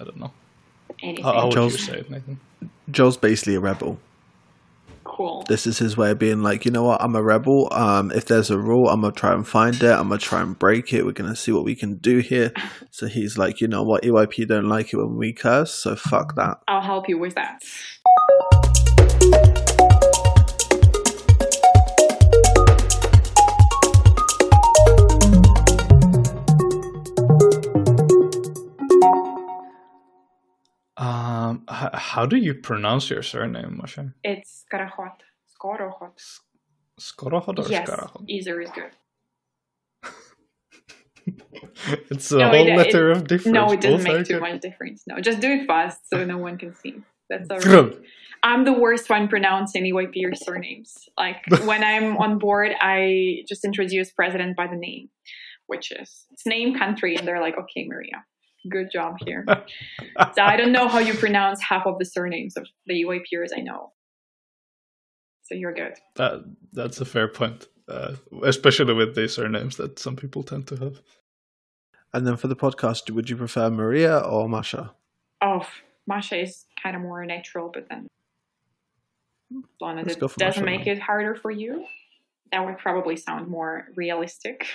I don't know. Anything. How, how would you Joel's- say it, Nathan? Joel's basically a rebel. cool. This is his way of being like, you know what, I'm a rebel. Um, if there's a rule, I'm gonna try and find it. I'm gonna try and break it. We're gonna see what we can do here. So he's like, you know what, EYP don't like it when we curse, so fuck that. I'll help you with that. How do you pronounce your surname, Masha? It's Skarahot. Skorohot. Skorohod or Yes, either is good. It's a No, whole it- letter it- of difference. No, it doesn't Both make too good. much difference. No, just do it fast so no one can see. That's all right. I'm the worst one pronouncing EYP surnames. Like when I'm on board, I just introduce president by the name, which is it's name, country, and they're like, okay, Maria, good job here. so I don't know how you pronounce half of the surnames of the EYPers I know. So you're good. That that's a fair point, uh, especially with the surnames that some people tend to have. And then for the podcast, would you prefer Maria or Masha? Oh, Masha is kind of more natural, but then as long as it doesn't Masha make then. it harder for you, that would probably sound more realistic.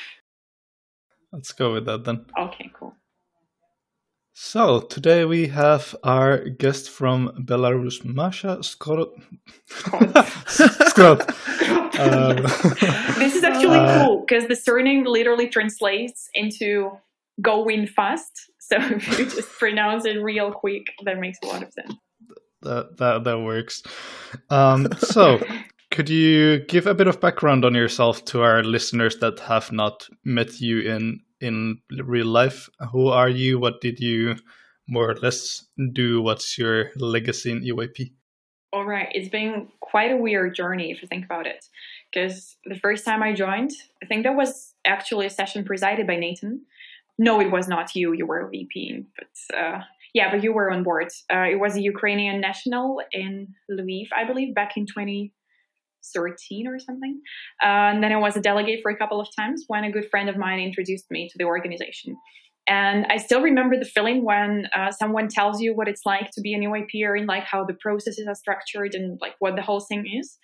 Let's go with that then. Okay, cool. So today we have our guest from Belarus, Masha. Skrot. Um, this is actually Uh, cool because the surname literally translates into go in fast. So if you just pronounce it real quick, that makes a lot of sense. that that that works. Um, so, could you give a bit of background on yourself to our listeners that have not met you in in real life? Who are you? What did you more or less do? What's your legacy in EYP? All right, it's been quite a weird journey if you think about it. Because the first time I joined, I think that was actually a session presided by Nathan. No, it was not you. You were a VP, but uh, yeah, but you were on board. Uh, it was a Ukrainian national in Lviv, I believe, back in 2013 or something. Uh, and then I was a delegate for a couple of times when a good friend of mine introduced me to the organization. And I still remember the feeling when uh, someone tells you what it's like to be an EYPer and like how the processes are structured and like what the whole thing is.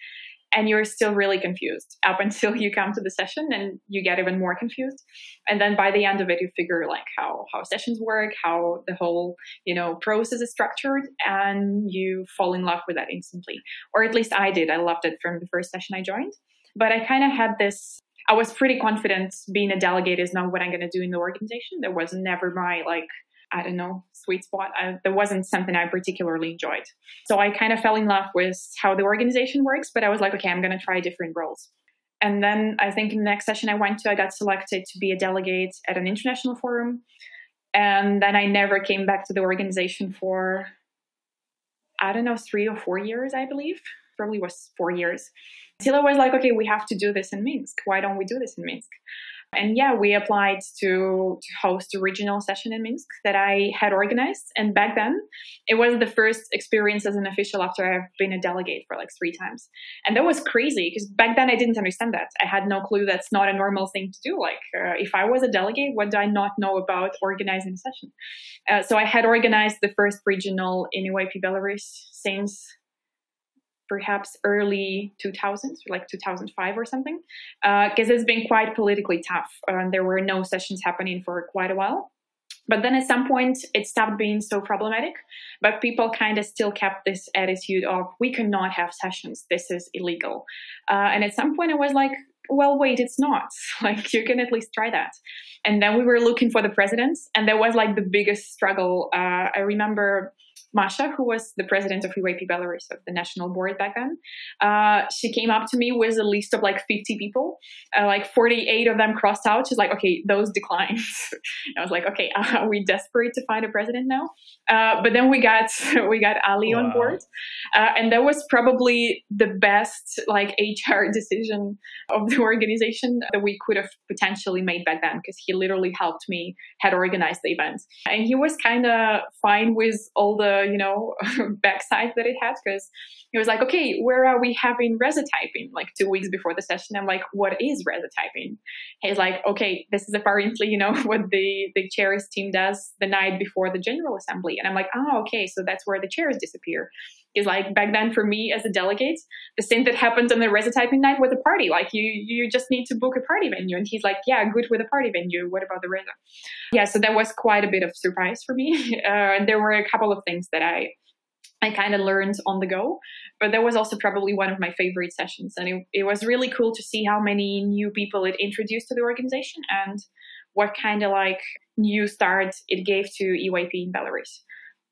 And you're still really confused up until you come to the session and you get even more confused. And then by the end of it, you figure like how, how sessions work, how the whole, you know, process is structured and you fall in love with that instantly. Or at least I did. I loved it from the first session I joined. But I kind of had this I was pretty confident being a delegate is not what I'm going to do in the organization. That was never my like I don't know sweet spot. I, that wasn't something I particularly enjoyed. So I kind of fell in love with how the organization works. But I was like, okay, I'm going to try different roles. And then I think in the next session I went to, I got selected to be a delegate at an international forum. And then I never came back to the organization for I don't know three or four years, I believe. Probably was four years until I was like, okay, we have to do this in Minsk. Why don't we do this in Minsk? And yeah, we applied to, to host a regional session in Minsk that I had organized. And back then, it was the first experience as an official after I've been a delegate for like three times. And that was crazy because back then I didn't understand that. I had no clue that's not a normal thing to do. Like, uh, if I was a delegate, what do I not know about organizing a session? Uh, so I had organized the first regional in EYP Belarus since perhaps early 2000s, like 2005 or something, because uh, it's been quite politically tough. Uh, there were no sessions happening for quite a while. But then at some point, it stopped being so problematic. But people kind of still kept this attitude of, we cannot have sessions, this is illegal. Uh, and at some point, I was like, well, wait, it's not. Like, you can at least try that. And then we were looking for the presidents, and that was like the biggest struggle. Uh, I remember Masha, who was the president of EYP Belarus, of the national board back then, uh, she came up to me with a list of like 50 people, uh, like 48 of them crossed out. She's like, okay, those declined. I was like, okay, are we desperate to find a president now? Uh, but then we got we got Ali wow. on board, uh, and that was probably the best like HR decision of the organization that we could have potentially made back then because he literally helped me had organized the event, and he was kind of fine with all the you know backside that it had because he was like, okay, where are we having resotyping? Like two weeks before the session, I'm like, what is resotyping? He's like, okay, this is apparently you know what the the chairs team does the night before the general assembly, and I'm like, oh, okay, so that's where the chairs disappear is like back then for me as a delegate, the same that happened on the resotyping night with a party. Like you, you just need to book a party venue. And he's like, yeah, good with a party venue. What about the resa? Yeah, so that was quite a bit of surprise for me. Uh, and there were a couple of things that I, I kind of learned on the go, but that was also probably one of my favorite sessions. And it, it was really cool to see how many new people it introduced to the organization and what kind of like new start it gave to EYP in Belarus.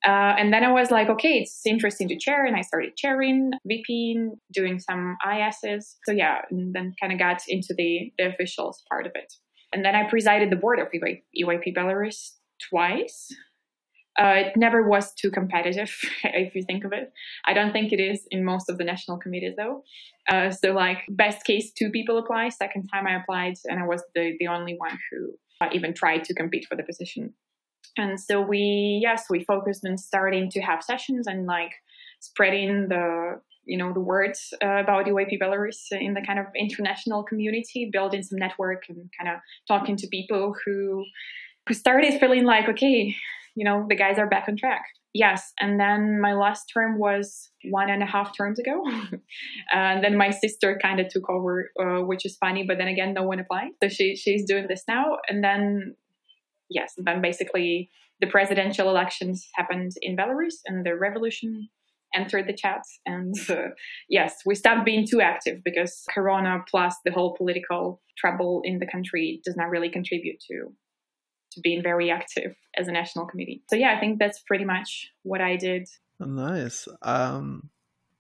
Uh, and then I was like, okay, it's interesting to chair. And I started chairing, VPing, doing some ISs. So yeah, and then kind of got into the, the officials part of it. And then I presided the board of EYP Belarus twice. Uh, it never was too competitive, if you think of it. I don't think it is in most of the national committees, though. Uh, so, like, best case, two people apply. Second time I applied, and I was the, the only one who even tried to compete for the position and so we yes we focused on starting to have sessions and like spreading the you know the words uh, about EYP Belarus in the kind of international community, building some network and kind of talking to people who who started feeling like okay, you know the guys are back on track. Yes, and then my last term was one and a half terms ago, and then my sister kind of took over, uh, which is funny. But then again, no one applied, so she she's doing this now. And then yes, then basically the presidential elections happened in Belarus and the revolution entered the chat. And uh, yes, we stopped being too active because Corona plus the whole political trouble in the country does not really contribute to to being very active as a national committee. So yeah, I think that's pretty much what I did. Nice. Um,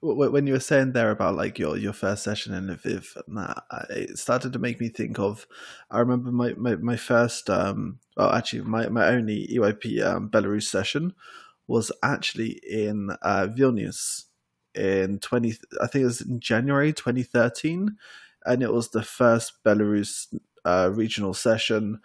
when you were saying there about like your your first session in Lviv, that it started to make me think of. I remember my my, my first, um, well, actually, my my only EYP um, Belarus session was actually in uh, Vilnius in twenty. I think it was in January twenty thirteen, and it was the first Belarus uh, regional session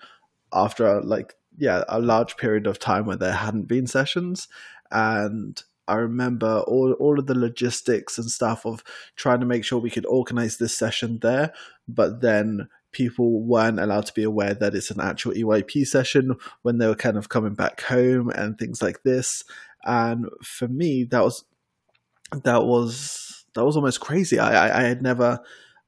after like yeah a large period of time where there hadn't been sessions and I remember all all of the logistics and stuff of trying to make sure we could organize this session there, but then people weren't allowed to be aware that it's an actual EYP session when they were kind of coming back home and things like this. And for me, that was that was that was almost crazy. I I, I had never.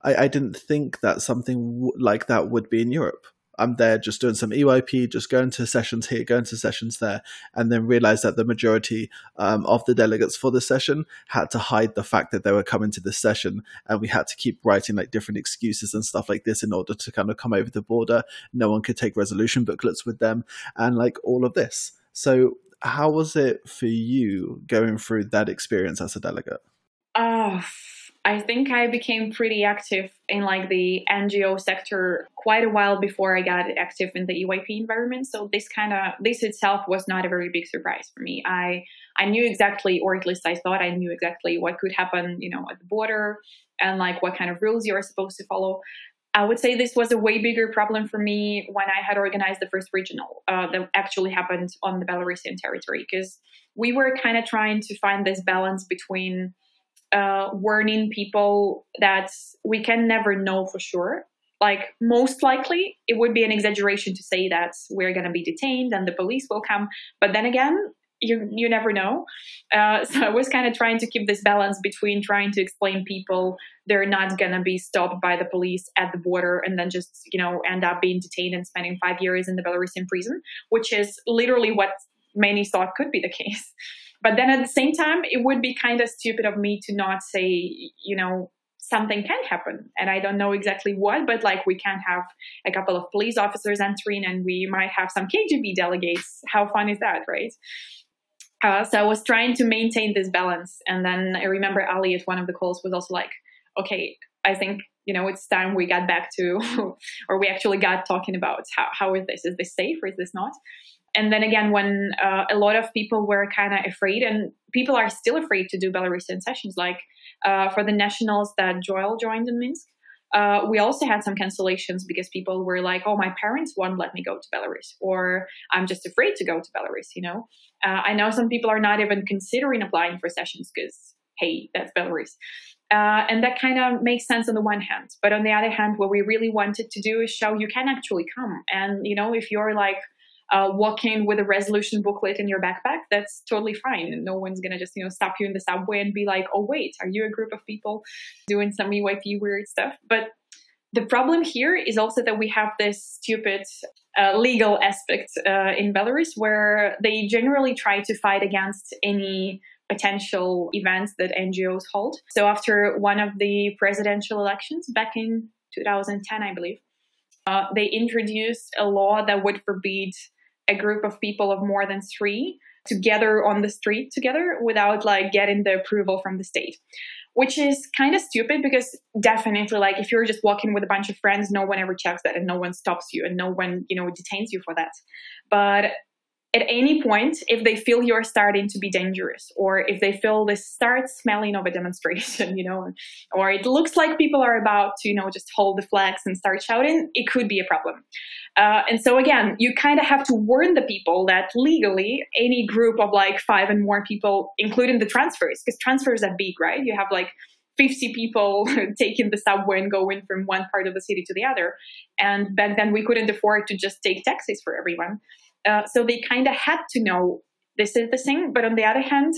I, I didn't think that something like that would be in Europe. I'm there just doing some EYP, just going to sessions here, going to sessions there, and then realized that the majority um, of the delegates for the session had to hide the fact that they were coming to this session, and we had to keep writing like different excuses and stuff like this in order to kind of come over the border. No one could take resolution booklets with them, and like all of this. So, how was it for you going through that experience as a delegate? Oh, I think I became pretty active in like the NGO sector quite a while before I got active in the EYP environment. So this kind of this itself was not a very big surprise for me. I I knew exactly, or at least I thought I knew exactly what could happen, you know, at the border and like what kind of rules you are supposed to follow. I would say this was a way bigger problem for me when I had organized the first regional uh, that actually happened on the Belarusian territory because we were kind of trying to find this balance between uh, warning people that we can never know for sure. Like, most likely, it would be an exaggeration to say that we're going to be detained and the police will come. But then again, you you never know. Uh, so I was kind of trying to keep this balance between trying to explain people they're not gonna be stopped by the police at the border and then just you know end up being detained and spending five years in the Belarusian prison, which is literally what many thought could be the case. But then at the same time, it would be kind of stupid of me to not say, you know, something can happen. And I don't know exactly what, but like we can have a couple of police officers entering and we might have some KGB delegates. How fun is that, right? Uh, so I was trying to maintain this balance. And then I remember Ali at one of the calls was also like, okay, I think, you know, it's time we got back to, or we actually got talking about how, how is this? Is this safe or is this not? And then again, when uh, a lot of people were kind of afraid, and people are still afraid to do Belarusian sessions, like uh, for the nationals that Joel joined in Minsk, uh, we also had some cancellations because people were like, "Oh, my parents won't let me go to Belarus," or "I'm just afraid to go to Belarus." You know, uh, I know some people are not even considering applying for sessions because, hey, that's Belarus. Uh, and that kind of makes sense on the one hand. But on the other hand, what we really wanted to do is show you can actually come. And, you know, if you're like uh, walking with a resolution booklet in your backpack, that's totally fine. No one's to just, you know, stop you in the subway and be like, oh, wait, are you a group of people doing some EYP weird stuff? But the problem here is also that we have this stupid uh, legal aspect uh, in Belarus where they generally try to fight against any potential events that NGOs hold. So after one of the presidential elections back in 2010, I believe, uh, they introduced a law that would forbid a group of people of more than three to gather on the street together without like getting the approval from the state which is kind of stupid because definitely like if you're just walking with a bunch of friends no one ever checks that and no one stops you and no one you know detains you for that. But at any point, if they feel you're starting to be dangerous, or if they feel this start smelling of a demonstration, you know, or it looks like people are about to, you know, just hold the flags and start shouting, it could be a problem. Uh, and so again, you kind of have to warn the people that legally, any group of like five and more people, including the transfers, because transfers are big, right? You have like 50 people taking the subway and going from one part of the city to the other. And back then we couldn't afford to just take taxis for everyone. Uh, so they kind of had to know this is the thing. But on the other hand,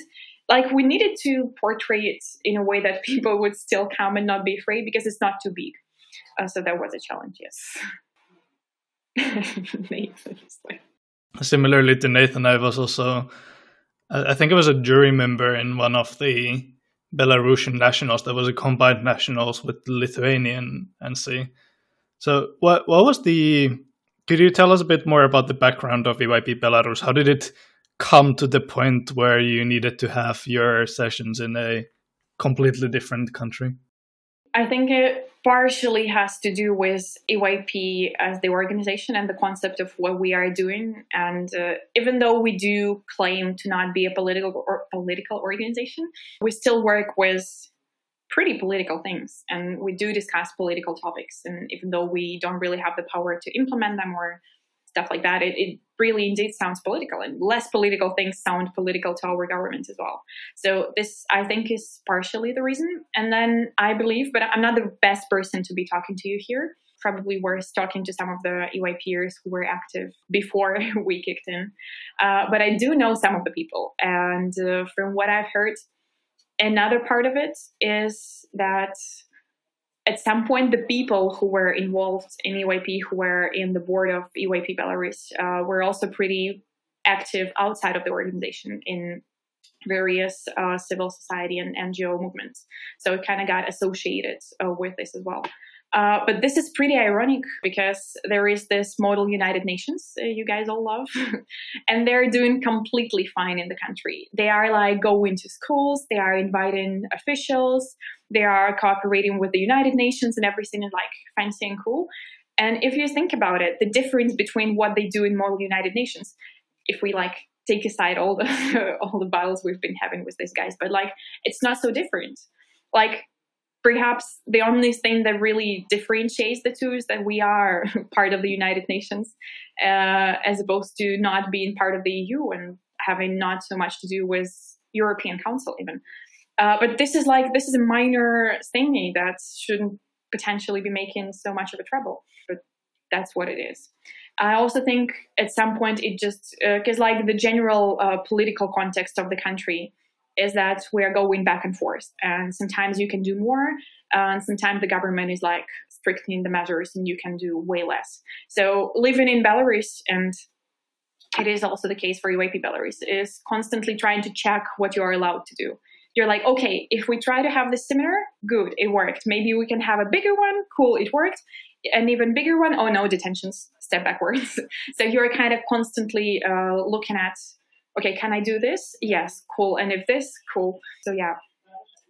like we needed to portray it in a way that people would still come and not be afraid because it's not too big. Uh, so that was a challenge, yes. Similarly to Nathan, I was also, I think I was a jury member in one of the Belarusian nationals. There was a combined nationals with Lithuanian NC. So what what was the could you tell us a bit more about the background of EYP Belarus? How did it come to the point where you needed to have your sessions in a completely different country? I think it partially has to do with EYP as the organization and the concept of what we are doing. And uh, even though we do claim to not be a political or political organization, we still work with pretty political things and we do discuss political topics and even though we don't really have the power to implement them or stuff like that it, it really indeed sounds political and less political things sound political to our government as well so this i think is partially the reason and then i believe but i'm not the best person to be talking to you here probably worth talking to some of the EYPers who were active before we kicked in. Uh, but I do know some of the people. And uh, from what I've heard, Another part of it is that at some point, the people who were involved in EYP, who were in the board of EYP Belarus, uh, were also pretty active outside of the organization in various uh, civil society and NGO movements. So it kind of got associated uh, with this as well. Uh, but this is pretty ironic because there is this model United Nations uh, you guys all love, and they're doing completely fine in the country. They are like going to schools, they are inviting officials, they are cooperating with the United Nations, and everything is like fancy and cool. And if you think about it, the difference between what they do in model United Nations, if we like take aside all the all the battles we've been having with these guys, but like it's not so different. Like perhaps the only thing that really differentiates the two is that we are part of the United Nations, uh, as opposed to not being part of the EU and having not so much to do with European Council even. Uh, but this is like this is a minor thingy that shouldn't potentially be making so much of a trouble. But that's what it is. I also think at some point it just because uh, like the general uh, political context of the country is that we're going back and forth. And sometimes you can do more, and sometimes the government is like strictening the measures and you can do way less. So living in Belarus, and it is also the case for EYP Belarus, is constantly trying to check what you are allowed to do. You're like, okay, if we try to have this similar, good, it worked. Maybe we can have a bigger one, cool, it worked. An even bigger one, oh no, detentions, step backwards. so you're kind of constantly uh, looking at okay, can I do this? Yes, cool. And if this, cool. So yeah,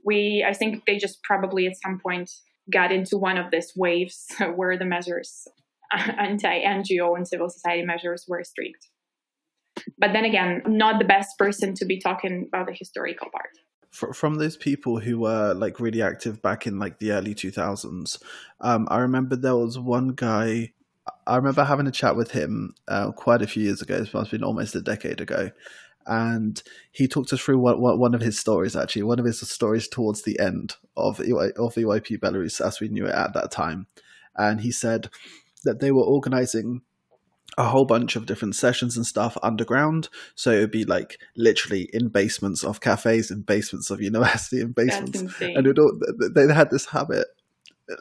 we, I think they just probably at some point got into one of these waves where the measures, anti-NGO and civil society measures were strict. But then again, not the best person to be talking about the historical part. from those people who were like really active back in like the early 2000s um, i remember there was one guy i remember having a chat with him uh, quite a few years ago. It must have been almost a decade ago. And he talked us through what, what, one of his stories actually one of his stories towards the end of of EYP Belarus as we knew it at that time. And he said that they were organizing a whole bunch of different sessions and stuff underground. So it would be like literally in basements of cafes, in basements of university, in basements, and it all, they had this habit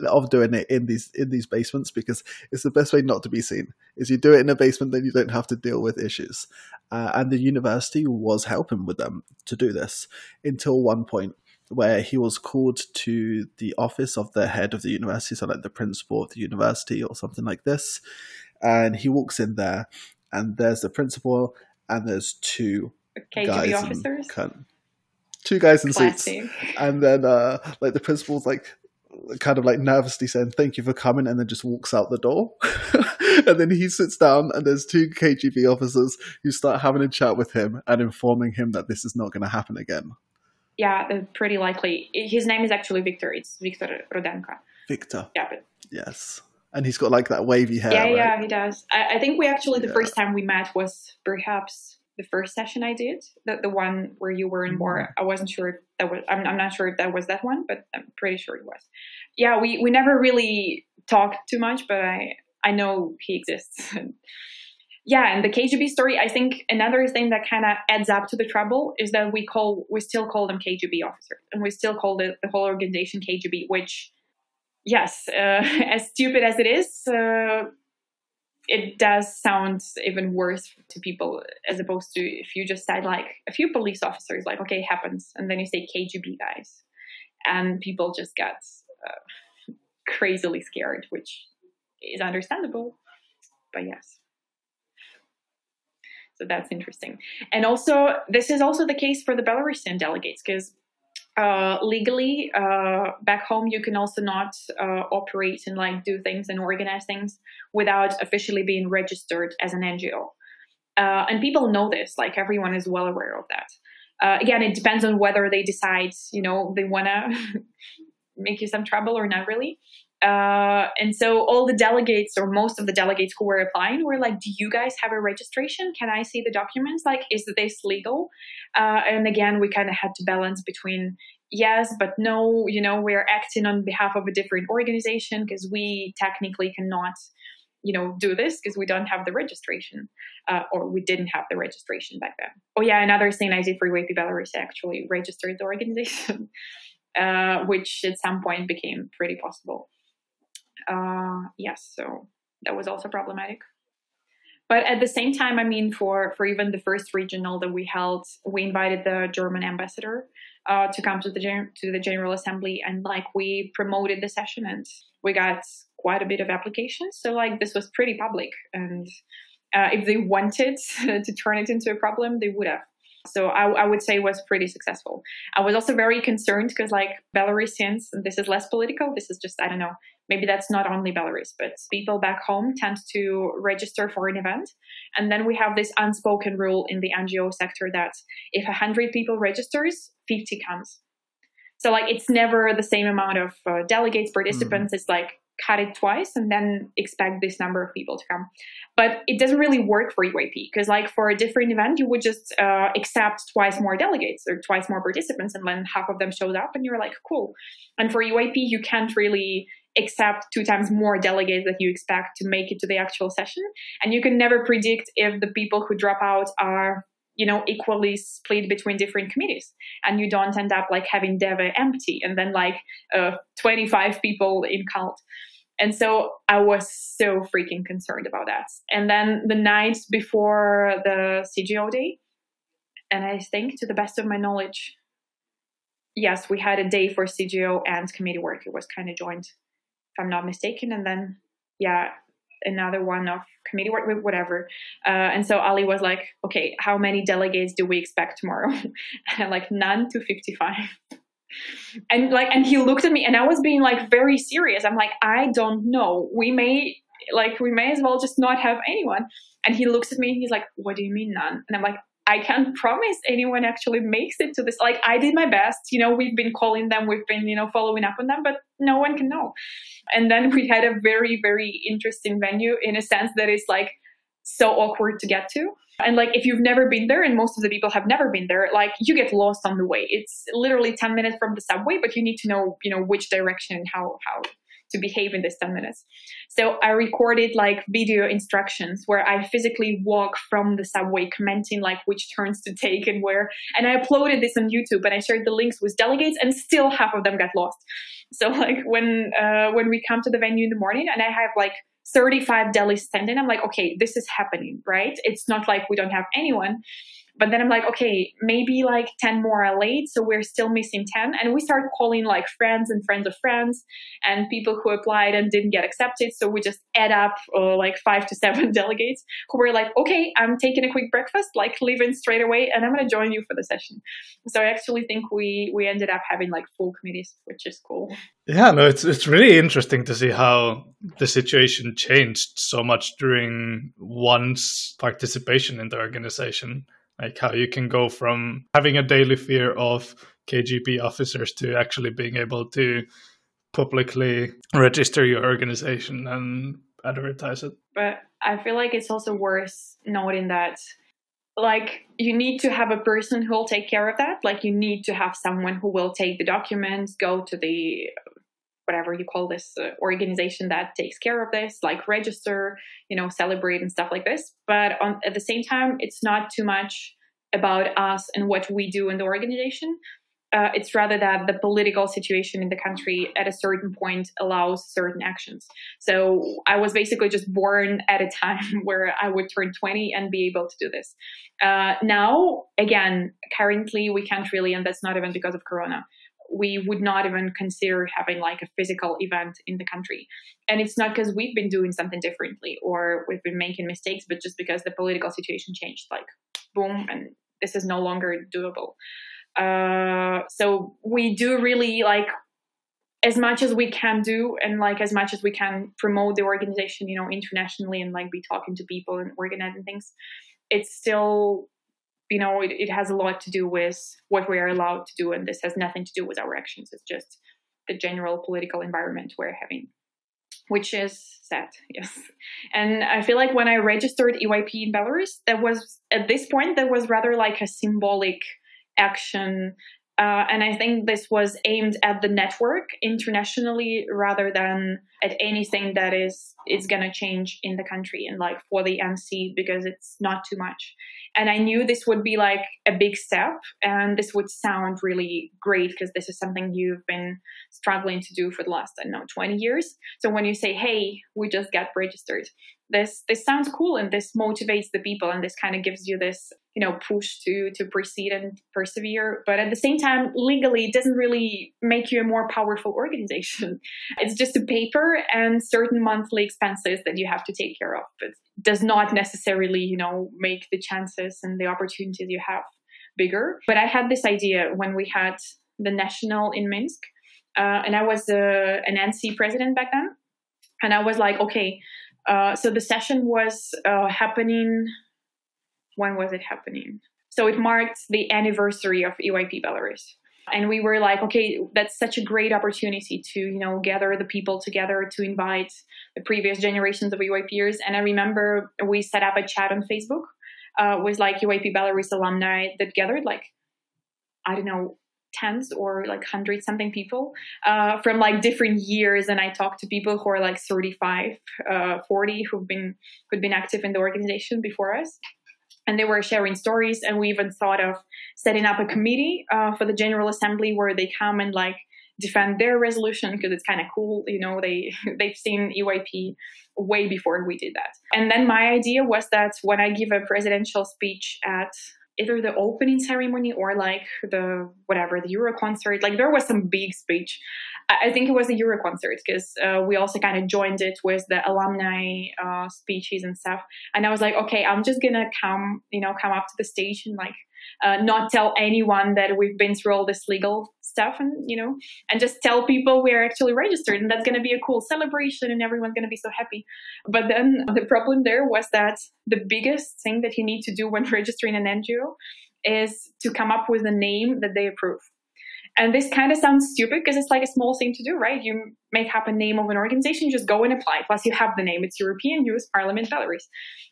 of doing it in these in these basements because it's the best way not to be seen. Is you do it in a basement, then you don't have to deal with issues. Uh, and the university was helping with them to do this until one point where he was called to the office of the head of the university, so like the principal of the university or something like this and he walks in there, and there's the principal, and there's two KGB guys officers. In, two guys in Classy. suits, and then uh, like the principal's like kind of like nervously saying thank you for coming and then just walks out the door and then he sits down and there's two kgb officers who start having a chat with him and informing him that this is not going to happen again yeah uh, pretty likely his name is actually victor it's victor rodenko victor yeah but yes and he's got like that wavy hair. Yeah, right? yeah, he does. I, I, think we actually the yeah. first time we met was perhaps the first session I did, the the one where you were in more. Mm-hmm. I wasn't sure if that was. I'm, I'm not sure if that was that one, but I'm pretty sure it was. Yeah, we we never really talked too much, but I I know he exists. yeah, and the KGB story. I think another thing that kind of adds up to the trouble is that we call we still call them KGB officers, and we still call the, the whole organization KGB, which yes, uh, as stupid as it is, uh, it does sound even worse to people as opposed to if you just said like a few police officers, like okay, it happens, and then you say KGB guys, and people just get uh, crazily scared, which is understandable. But yes. So that's interesting. And also, this is also the case for the Belarusian delegates because uh, legally uh, back home you can also not uh, operate and like do things and organize things without officially being registered as an ngo uh, and people know this like everyone is well aware of that. Uh, again it depends on whether they decide you know they want to make you some trouble or not really uh, and so all the delegates or most of the delegates who were applying were like do you guys have a registration? Can i see the documents? Like is this legal? Uh, and again we kind of had to balance between yes but no you know we're acting on behalf of a different organization because we technically cannot you know do this because we don't have the registration uh, or we didn't have the registration back then. Oh yeah another thing i did for EYP belarus actually registered the organization uh, which at some point became pretty possible uh, yes, so that was also problematic. But at the same time, I mean, for for even the first regional that we held, we invited the German ambassador uh, to come to the gen- to the General Assembly, and like we promoted the session, and we got quite a bit of applications. So like this was pretty public, and uh, if they wanted to turn it into a problem, they would have. So I, I, would say was pretty successful. I was also very concerned because like Belarusians, and this is less political. This is just I don't know. Maybe that's not only Belarus, but people back home tend to register for an event, and then we have this unspoken rule in the NGO sector that if hundred people registers, fifty comes. So like it's never the same amount of uh, delegates participants. Mm. It's like cut it twice and then expect this number of people to come. But it doesn't really work for EYP because, like, for a different event, you would just uh, accept twice more delegates or twice more participants, and then half of them showed up, and you're like, cool. And for EYP, you can't really accept two times more delegates that you expect to make it to the actual session, and you can never predict if the people who drop out are you know equally split between different committees. And you don't end up like having deva empty and then like uh, 25 people in cult. And so i was so freaking concerned about that. And then the night before the cgo day and i think to the best of my knowledge yes we had a day for cgo and committee work. It was kind of joined if i'm not mistaken. And then yeah another one of committee work, whatever. Uh, and so Ali was like, okay, how many delegates do we expect tomorrow? and I'm like, none to 55. and like, and he looked at me and I was being like very serious. I'm like, I don't know. We may, like, we may as well just not have anyone. And he looks at me and he's like, what do you mean none? And I'm like, I can't promise anyone actually makes it to this. Like I did my best, you know, we've been calling them, we've been, you know, following up on them, but no one can know. And then we had a very, very interesting venue in a sense that is like so awkward to get to. And like if you've never been there, and most of the people have never been there, like you get lost on the way. It's literally 10 minutes from the subway, but you need to know, you know, which direction and how how to behave in this 10 minutes. So I recorded like video instructions where I physically walk from the subway commenting like which turns to take and where. And I uploaded this on YouTube and I shared the links with delegates and still half of them got lost. So like when uh, when we come to the venue in the morning and I have like 35 delis standing, I'm like, okay, this is happening, right? It's not like we don't have anyone. But then I'm like, okay, maybe like 10 more are late. So we're still missing 10. And we start calling like friends and friends of friends and people who applied and didn't get accepted. So we just add up uh, like five to seven delegates who were like, okay, I'm taking a quick breakfast, like leaving straight away and I'm going to join you for the session. So I actually think we, we ended up having like full committees, which is cool. Yeah, no, it's it's really interesting to see how the situation changed so much during one's participation in the organization like how you can go from having a daily fear of KGB officers to actually being able to publicly register your organization and advertise it. But I feel like it's also worth noting that like you need to have a person who will take care of that like you need to have someone who will take the documents go to the whatever you call this uh, organization that takes care of this like register you know celebrate and stuff like this but on, at the same time it's not too much about us and what we do in the organization uh, it's rather that the political situation in the country at a certain point allows certain actions. So I was basically just born at a time where I would turn 20 and be able to do this. Uh, now, again, currently we can't really, and that's not even because of Corona we would not even consider having like a physical event in the country. And it's not because we've been doing something differently or we've been making mistakes, but just because the political situation changed, like boom, and this is no longer doable. Uh, so we do really like as much as we can do and like as much as we can promote the organization you know internationally and like be talking to people and organizing things it's still you know, it, it has a lot to do with what we are allowed to do, and this has nothing to do with our actions. It's just the general political environment we're having, which is sad, yes. And I feel like when I registered EYP in Belarus, that was at this point that was rather like a symbolic action uh, and I think this was aimed at the network internationally rather than at anything that is is going to change in the country and like for the NC because it's not too much. And I knew this would be like a big step and this would sound really great because this is something you've been struggling to do for the last, I don't know, 20 years. So when you say, hey, we just got registered, this this sounds cool and this motivates the people and this kind of gives you this you know push to to proceed and persevere but at the same time legally it doesn't really make you a more powerful organization it's just a paper and certain monthly expenses that you have to take care of but does not necessarily you know make the chances and the opportunities you have bigger but i had this idea when we had the national in minsk uh, and i was uh, an nc president back then and i was like okay uh, so the session was uh, happening. When was it happening? So it marked the anniversary of EYP Belarus. And we were like, okay, that's such a great opportunity to, you know, gather the people together to invite the previous generations of EYPers. And I remember we set up a chat on Facebook uh, with like EYP Belarus alumni that gathered like, I don't know, tens or like hundred something people uh, from like different years and i talked to people who are like 35 uh, 40 who've been who've been active in the organization before us and they were sharing stories and we even thought of setting up a committee uh, for the general assembly where they come and like defend their resolution because it's kind of cool you know they they've seen EYP way before we did that. And then my idea was that when i give a presidential speech at either the opening ceremony or like the whatever the Euro concert. Like there was some big speech. I, think it was the Euro concert because uh, we also kind of joined it with the alumni uh, speeches and stuff. And I was like, okay, I'm just gonna come, you know, come up to the stage and like uh, not tell anyone that we've been through all this legal stuff and you know and just tell people we're actually registered and that's going to be a cool celebration and everyone's going to be so happy but then the problem there was that the biggest thing that you need to do when registering an ngo is to come up with a name that they approve and this kind of sounds stupid because it's like a small thing to do, right? You make up a name of an organization, just go and apply. Plus, you have the name. It's European Youth Parliament Belarus.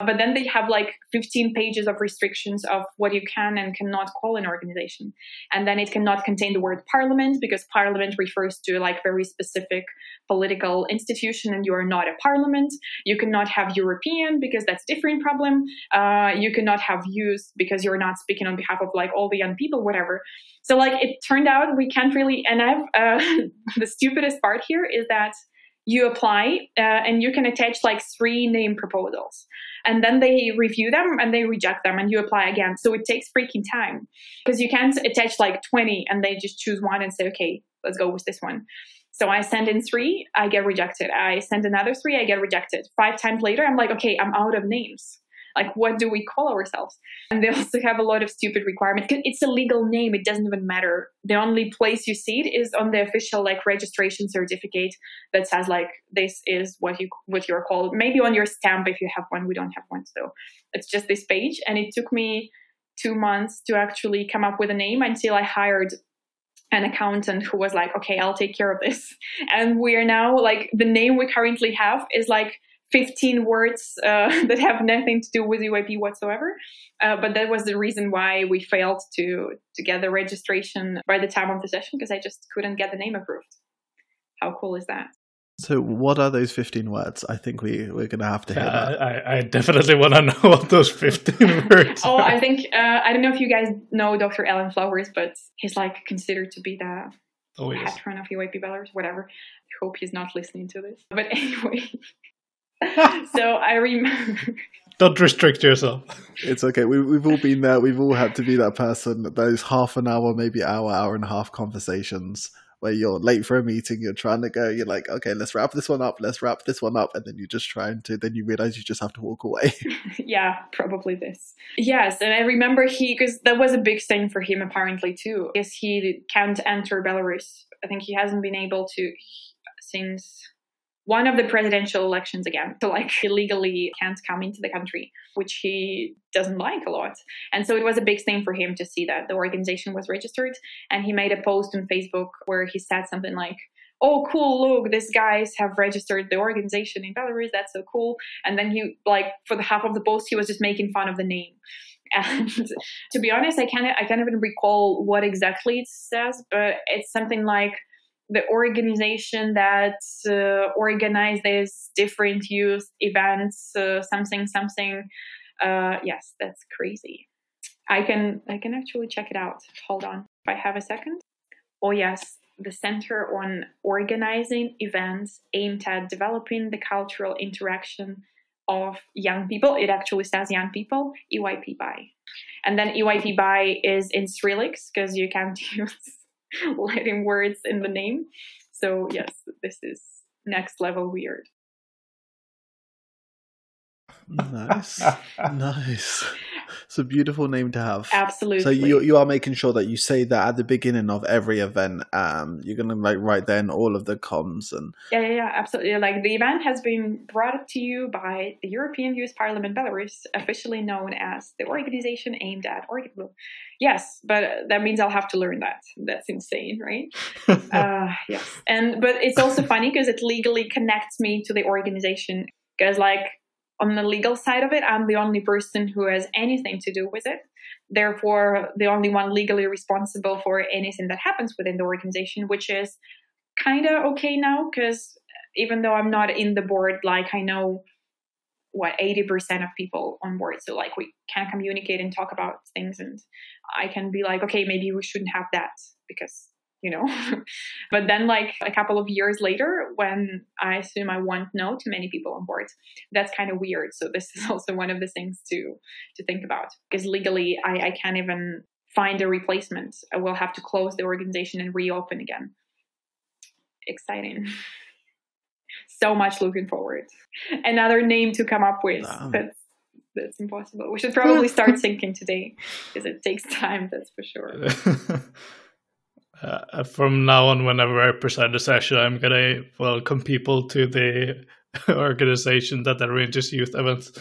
But then they have like 15 pages of restrictions of what you can and cannot call an organization. And then it cannot contain the word parliament because parliament refers to like very specific political institution and you are not a parliament. You cannot have European because that's a different problem. Uh, you cannot have youth because you're not speaking on behalf of like all the young people, whatever. So like it turned out we can't really, and I've, uh, the stupidest part here is that you apply uh, and you can attach like three name proposals. And then they review them and they reject them and you apply again. So it takes freaking time because you can't attach like 20 and they just choose one and say okay let's go with this one. So i send in three i get rejected. I send another three i get rejected. Five times later i'm like okay i'm out of names like, what do we call ourselves? And they also have a lot of stupid requirements. It's a legal name. It doesn't even matter. The only place you see it is on the official like registration certificate that says like this is what you what you're called. Maybe on your stamp if you have one. We don't have one, so it's just this page. And it took me two months to actually come up with a name until I hired an accountant who was like, okay, I'll take care of this. And we are now like the name we currently have is like 15 words uh, that have nothing to do with EYP whatsoever. Uh, but that was the reason why we failed to to get the registration by the time of the session because I just couldn't get the name approved. How cool is that? So, what are those 15 words? I think we, we're going to have to hear Yeah, that. I, I definitely want to know what those 15 words Oh, are. I think uh, I don't know if you guys know Dr. Alan Flowers, but he's like considered to be the Oh, yes. patron of EYP Belarus, whatever. I hope he's not listening to this. But anyway, so I remember. Don't restrict yourself. It's okay. We, we've all been there. We've all had to be that person. Those half an hour, maybe hour, hour and a half conversations where you're late for a meeting, you're trying to go, you're like, okay, let's wrap this one up, let's wrap this one up. And then you're just trying to, then you realize you just have to walk away. yeah, probably this. Yes, and I remember he because that was a big thing for him apparently too. Because he can't enter Belarus. I think he hasn't been able to since one of the presidential elections again. So like he legally can't come into the country, which he doesn't like a lot. And so it was a big thing for him to see that the organization was registered. And he made a post on Facebook where he said something like, oh cool look these guys have registered the organization in belarus that's so cool and then he like for the half of the post he was just making fun of the name and to be honest i can't i can't even recall what exactly it says but it's something like the organization that uh, organizes different youth events uh, something something. Uh, yes that's crazy. I can i can actually check it out. Hold on. If i have a second. Oh yes. The Center on Organizing Events aimed at developing the cultural interaction of young people. It actually says young people, EYP by. And then EYP by is in Cyrillics because you can't use Latin words in the name. So, yes, this is next level weird. nice. nice. It's a beautiful name to have. Absolutely. So you you are making sure that you say that at the beginning of every event. Um, you're gonna like write down all of the comms and Yeah, yeah, yeah, absolutely. Like the event has been brought to you by the European Youth Parliament Belarus, officially known as the organization aimed at organ. Yes, but that means I'll have to learn that. That's insane, right? uh, yes, and but it's also funny because it legally connects me to the organization. Because like on the legal side of it, I'm the only person who has anything to do with it. Therefore, the only one legally responsible for anything that happens within the organization, which is kind of okay now because even though I'm not in the board, like I know what 80% of people on board. So like we can communicate and talk about things and I can be like, okay, maybe we shouldn't have that because you know. But then like a couple of years later when i assume i won't know too many people on board that's kind of weird. So this is also one of the things to to think about because legally i, I can't even find a replacement. I will have to close the organization and reopen again. Exciting. So much looking forward. Another name to come up with. Damn. that's that's impossible. We should probably start thinking today because it takes time that's for sure Uh, from now on, whenever I present a session, I'm gonna welcome people to the organization that arranges youth events,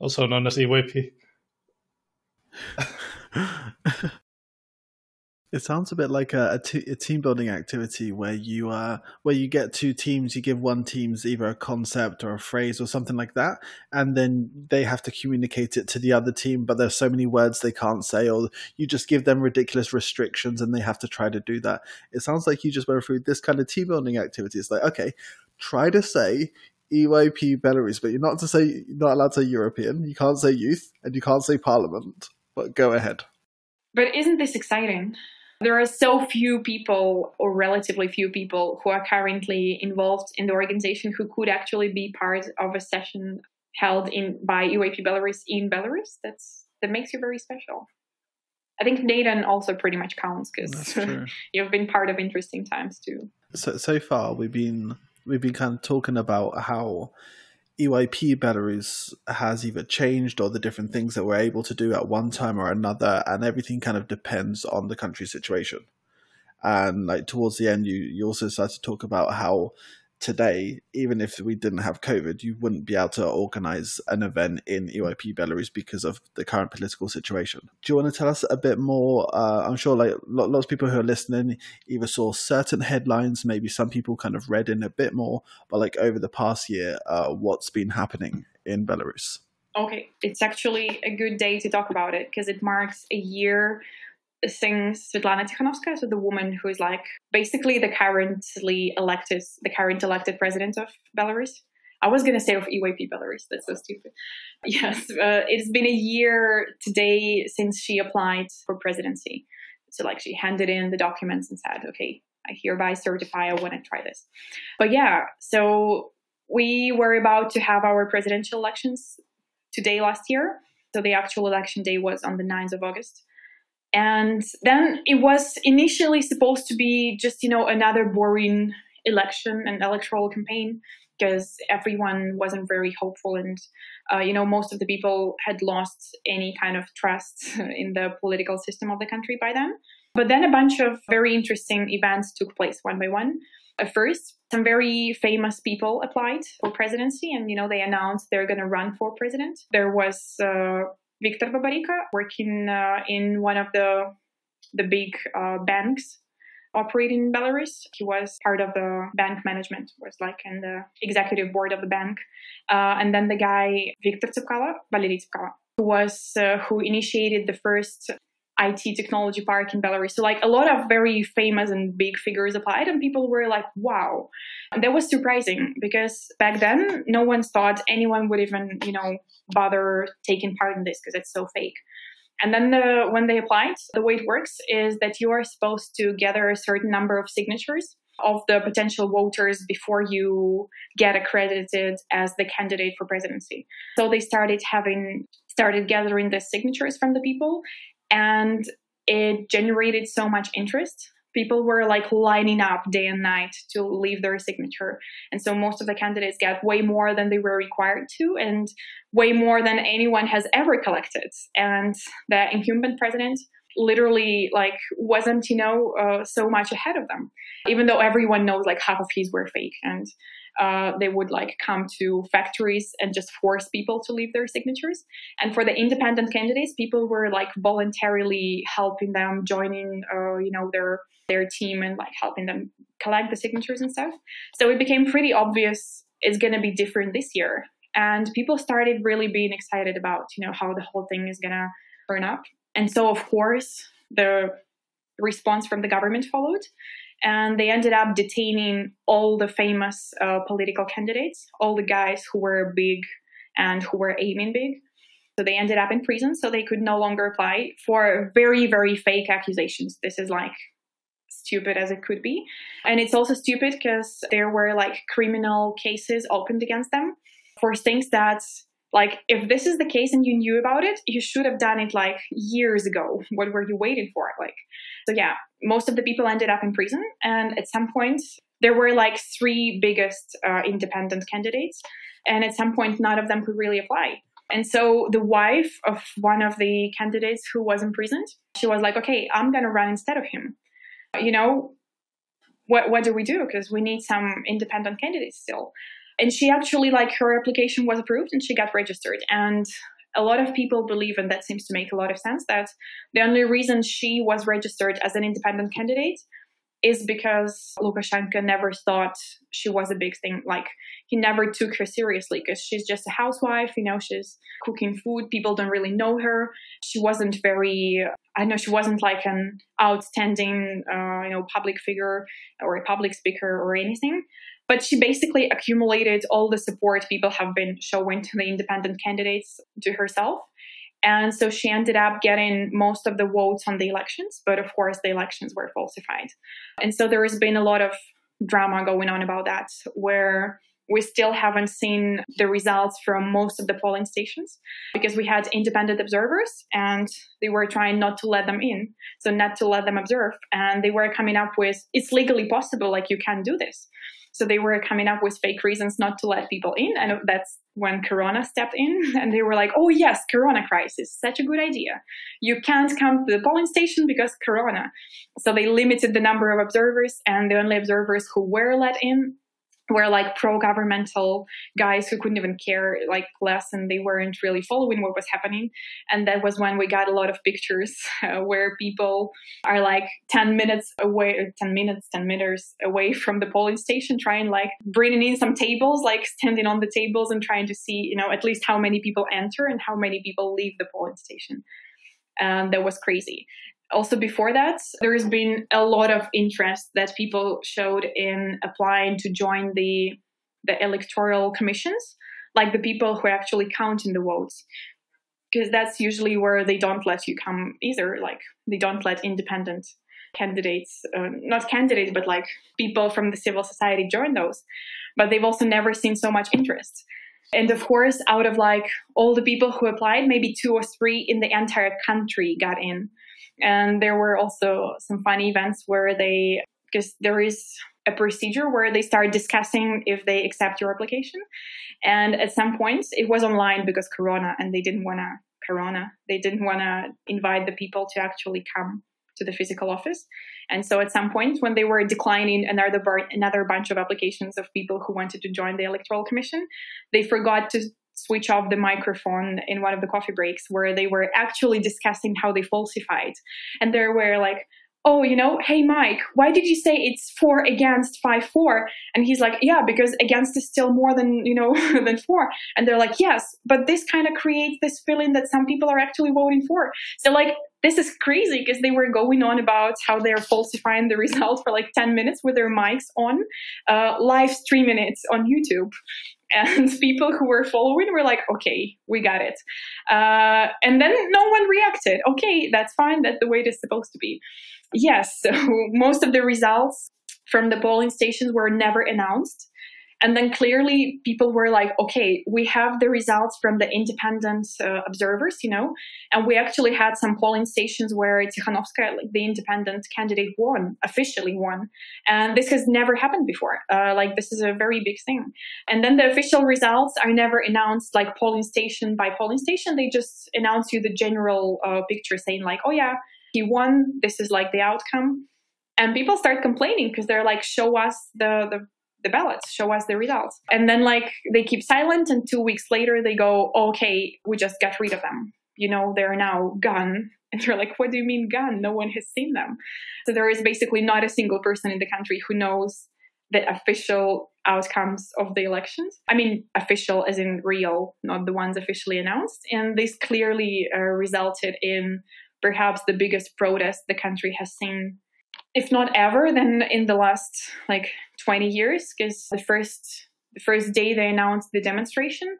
also known as EYP. It sounds a bit like a, a, t- a team building activity where you uh where you get two teams, you give one team's either a concept or a phrase or something like that, and then they have to communicate it to the other team, but there's so many words they can't say, or you just give them ridiculous restrictions and they have to try to do that. It sounds like you just went through this kind of team building activity. It's like, okay, try to say EYP Belarus, but you're not to say you're not allowed to say European, you can't say youth, and you can't say parliament. But go ahead. But isn't this exciting? There are so few people, or relatively few people, who are currently involved in the organization who could actually be part of a session held in by EYP Belarus in Belarus. That's that makes you very special. I think Nathan also pretty much counts because you've been part of interesting times too. So so far we've been we've been kind of talking about how EYP Belarus has either changed or the different things that we're able to do at one time or another, and everything kind of depends on the country situation. And like towards the end, you you also start to talk about how today, even if we didn't have COVID, you wouldn't be able to organize an event in EYP Belarus because of the current political situation. Do you want to tell us a bit more? Uh, I'm sure like lots of people who are listening either saw certain headlines, maybe some people kind of read in a bit more, but like over the past year, uh, what's been happening in Belarus? Okay, it's actually a good day to talk about it because it marks a year since Svetlana Tikhanovskaya, so the woman who is like basically the currently elected, the current elected president of Belarus. I was going to say of EYP Belarus. That's so stupid. Yes, uh, it's been a year today since she applied for presidency. So like she handed in the documents and said, "Okay, I hereby certify I want to try this." But yeah, so we were about to have our presidential elections today last year. So the actual election day was on the 9th of August. And then it was initially supposed to be just, you know, another boring election and electoral campaign because everyone wasn't very hopeful and uh, you know most of the people had lost any kind of trust in the political system of the country by then. But then a bunch of very interesting events took place one by one. At first some very famous people applied for presidency and you know they announced they're going to run for president. There was uh, Victor Babarika, working uh, in one of the the big uh, banks operating in Belarus. He was part of the bank management, was like in the executive board of the bank. Uh, and then the guy Victor Tsepkalo, Valery Tsepkalo, who was uh, who initiated the first IT technology park in Belarus. So like a lot of very famous and big figures applied, and people were like, "Wow!" And that was surprising because back then no one thought anyone would even you know bother taking part in this because it's so fake. And then the, when they applied, the way it works is that you are supposed to gather a certain number of signatures of the potential voters before you get accredited as the candidate for presidency. So they started having started gathering the signatures from the people and it generated so much interest. People were like lining up day and night to leave their signature. And so most of the candidates get way more than they were required to and way more than anyone has ever collected. And the incumbent president literally like wasn't you know uh, so much ahead of them even though everyone knows like half of his were fake. And uh, they would like come to factories and just force people to leave their signatures. And for the independent candidates, people were like voluntarily helping them, joining, uh, you know, their their team and like helping them collect the signatures and stuff. So it became pretty obvious it's going to be different this year. And people started really being excited about, you know, how the whole thing is going to turn up. And so, of course, the response from the government followed and they ended up detaining all the famous uh, political candidates, all the guys who were big and who were aiming big. So they ended up in prison, so they could no longer apply for very, very fake accusations. This is like stupid as it could be. And it's also stupid because there were like criminal cases opened against them for things that like if this is the case and you knew about it you should have done it like years ago what were you waiting for like so yeah most of the people ended up in prison and at some point there were like three biggest uh, independent candidates and at some point none of them could really apply and so the wife of one of the candidates who was imprisoned she was like okay i'm going to run instead of him you know, what, what do we do? Because we need some independent candidates still. And she actually, like, her application was approved and she got registered. And a lot of people believe, and that seems to make a lot of sense, that the only reason she was registered as an independent candidate is because Lukashenko never thought she was a big thing. Like he never took her seriously because she's just a housewife. You know, she's cooking food. People don't really know her. She wasn't very. I know she wasn't like an outstanding, uh, you know, public figure or a public speaker or anything. But she basically accumulated all the support people have been showing to the independent candidates to herself. And so she ended up getting most of the votes on the elections, but of course the elections were falsified. And so there has been a lot of drama going on about that, where we still haven't seen the results from most of the polling stations because we had independent observers and they were trying not to let them in. So, not to let them observe. And they were coming up with it's legally possible, like you can do this. So they were coming up with fake reasons not to let people in. And that's when Corona stepped in and they were like, oh, yes, Corona crisis, such a good idea. You can't come to the polling station because Corona. So they limited the number of observers, and the only observers who were let in were like pro-governmental guys who couldn't even care like less and they weren't really following what was happening. And that was when we got a lot of pictures uh, where people are like 10 minutes away 10 minutes 10 meters away from the polling station trying like bringing in some tables like standing on the tables and trying to see you know at least how many people enter and how many people leave the polling station. And that was crazy also before that there's been a lot of interest that people showed in applying to join the the electoral commissions like the people who are actually count in the votes. Because that's usually where they don't let you come either like they don't let independent candidates uh, not candidates but like people from the civil society join those. But they've also never seen so much interest. And of course out of like all the people who applied maybe two or three in the entire country got in and there were also some fun events where they, because there is a procedure where they start discussing if they accept your application. And at some points, it was online because Corona, and they didn't want to Corona. They didn't want to invite the people to actually come to the physical office. And so at some point, when they were declining another bar- another bunch of applications of people who wanted to join the electoral commission, they forgot to switch off the microphone in one of the coffee breaks where they were actually discussing how they falsified. And they were like, oh, you know, hey, Mike, why did you say it's four against five, four? And he's like, yeah, because against is still more than, you know, than four. And they're like, yes, but this kind of creates this feeling that some people are actually voting for. So like, this is crazy because they were going on about how they're falsifying the result for like 10 minutes with their mics on, uh, live streaming it on YouTube and people who were following were like okay we got it. Uh, and then no one reacted. Okay that's fine. That's the way it is supposed to be. Yes so most of the results from the polling stations were never announced and then clearly people were like, okay, we have the results from the independent uh, observers, you know, and we actually had some polling stations where Tikhanovskaya, like the independent candidate, won, officially won. And this has never happened before. Uh, like, this is a very big thing. And then the official results are never announced, like polling station by polling station. They just announce you the general uh, picture saying, like, oh, yeah, he won. This is like the outcome and people start complaining because they're like show us the, the the ballots, show us the results. And then like they keep silent and two weeks later they go, okay, we just got rid of them. You know, they're now gone. And they're like, what do you mean gone? No one has seen them. So there is basically not a single person in the country who knows the official outcomes of the elections. I mean, official as in real, not the ones officially announced. And this clearly uh, resulted in perhaps the biggest protest the country has seen if not ever, then in the last like 20 years, because the first the first day they announced the demonstration,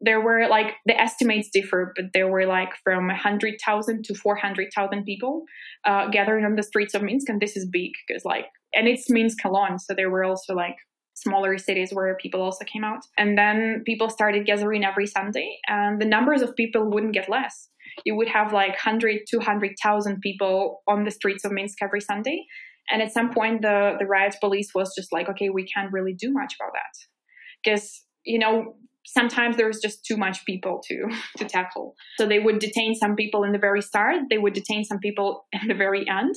there were like the estimates differ, but there were like from 100,000 to 400,000 people uh, gathering on the streets of Minsk, and this is big because like, and it's Minsk alone, so there were also like smaller cities where people also came out, and then people started gathering every Sunday, and the numbers of people wouldn't get less you would have like 100, 200,000 people on the streets of Minsk every Sunday. And at some point, the, the riot police was just like, okay, we can't really do much about that. Because, you know, sometimes there's just too much people to, to tackle. So they would detain some people in the very start, they would detain some people in the very end.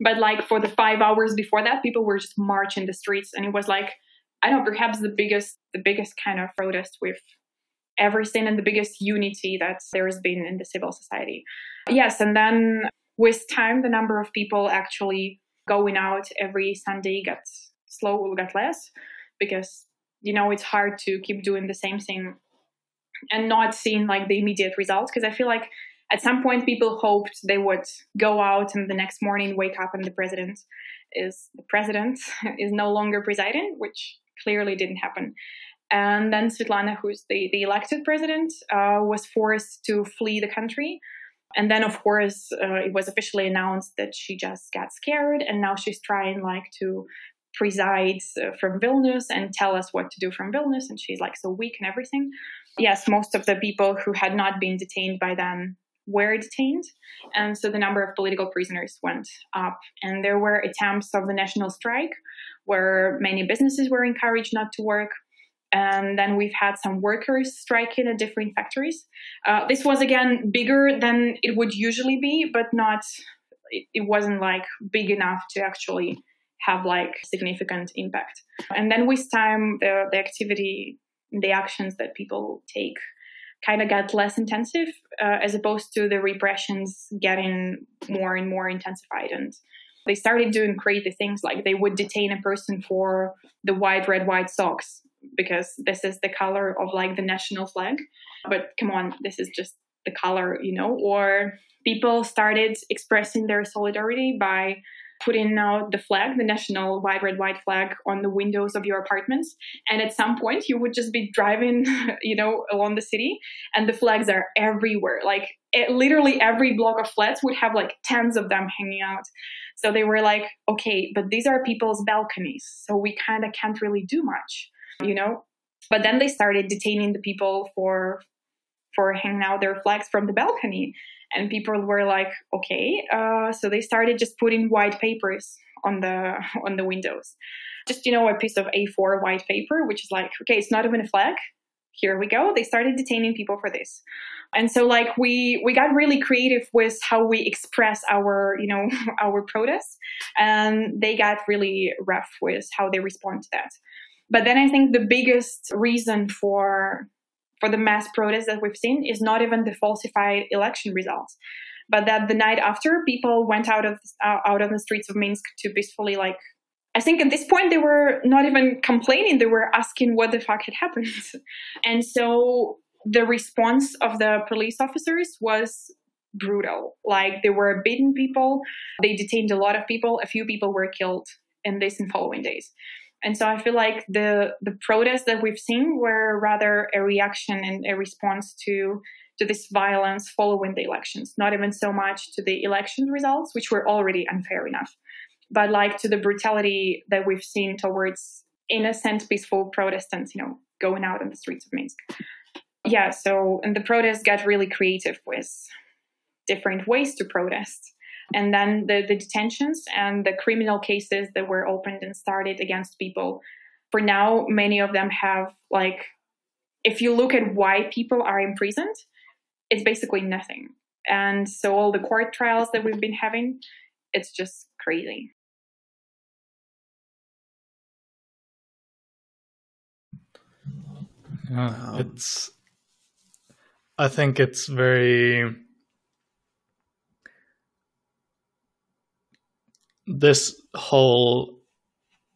But like for the five hours before that, people were just marching the streets, and it was like I don't know, perhaps the biggest the biggest kind of protest we've ever seen, and the biggest unity that there has been in the civil society. Yes, and then with time, the number of people actually going out every Sunday got slow, got less because you know it's hard to keep doing the same thing and not seeing like the immediate results because I feel like at some point people hoped they would go out and the next morning wake up and the president is the president is no longer presiding, which clearly didn't happen. And then Svetlana, who's the, the elected president, uh, was forced to flee the country. And then, of course, uh, it was officially announced that she just got scared, and now she's trying like to preside uh, from Vilnius and tell us what to do from Vilnius. And she's like so weak and everything. Yes, most of the people who had not been detained by then were detained. And so the number of political prisoners went up. And there were attempts of the national strike where many businesses were encouraged not to work. And then we've had some workers striking at different factories. Uh, this was again bigger than it would usually be, but not, it, it wasn't like big enough to actually have like significant impact. And then with time, the, the activity, the actions that people take kind of got less intensive uh, as opposed to the repressions getting more and more intensified. And they started doing crazy things like they would detain a person for the white, red, white socks because this is the color of like the national flag. But come on, this is just the color, you know? Or people started expressing their solidarity by putting out the flag, the national white, red, white flag on the windows of your apartments. And at some point, you would just be driving, you know, along the city, and the flags are everywhere. Like it, literally every block of flats would have like tens of them hanging out. So they were like, okay, but these are people's balconies, so we kind of can't really do much, you know. But then they started detaining the people for for hanging out their flags from the balcony. And people were like okay uh, so they started just putting white papers on the on the windows. Just you know a piece of a4 white paper which is like okay it's not even a flag. Here we go. They started detaining people for this. And so like we we got really creative with how we express our you know our protests. And they got really rough with how they respond to that but then i think the biggest reason for for the mass protests that we've seen is not even the falsified election results, but that the night after people went out of uh, out of the streets of Minsk to peacefully like. I think at this point they were not even complaining; they were asking what the fuck had happened, and so the response of the police officers was brutal. Like they were beating people, they detained a lot of people. A few people were killed in this and following days. And so I feel like the the protests that we've seen were rather a reaction and a response to to this violence following the elections, not even so much to the election results, which were already unfair enough, but like to the brutality that we've seen towards innocent, peaceful Protestants, you know, going out in the streets of Minsk. Yeah, so and the protests got really creative with different ways to protest and then the, the detentions and the criminal cases that were opened and started against people. For now, many of them have, like, if you look at why people are imprisoned, it's basically nothing. And so all the court trials that we've been having, it's just crazy. Yeah, it's. I think it's very this whole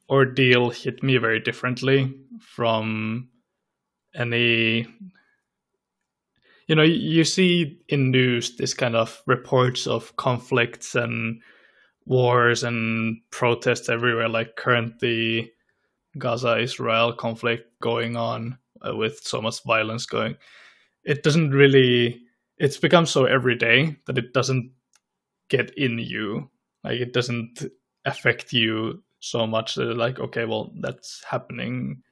ordeal hit me very differently from any you know you see in news this kind of reports of conflicts and wars and protests everywhere like currently gaza israel conflict going on uh, with so much violence going. It doesn't really it's become so everyday that it doesn't get in you like it doesn't affect you so much that like okay well that's happening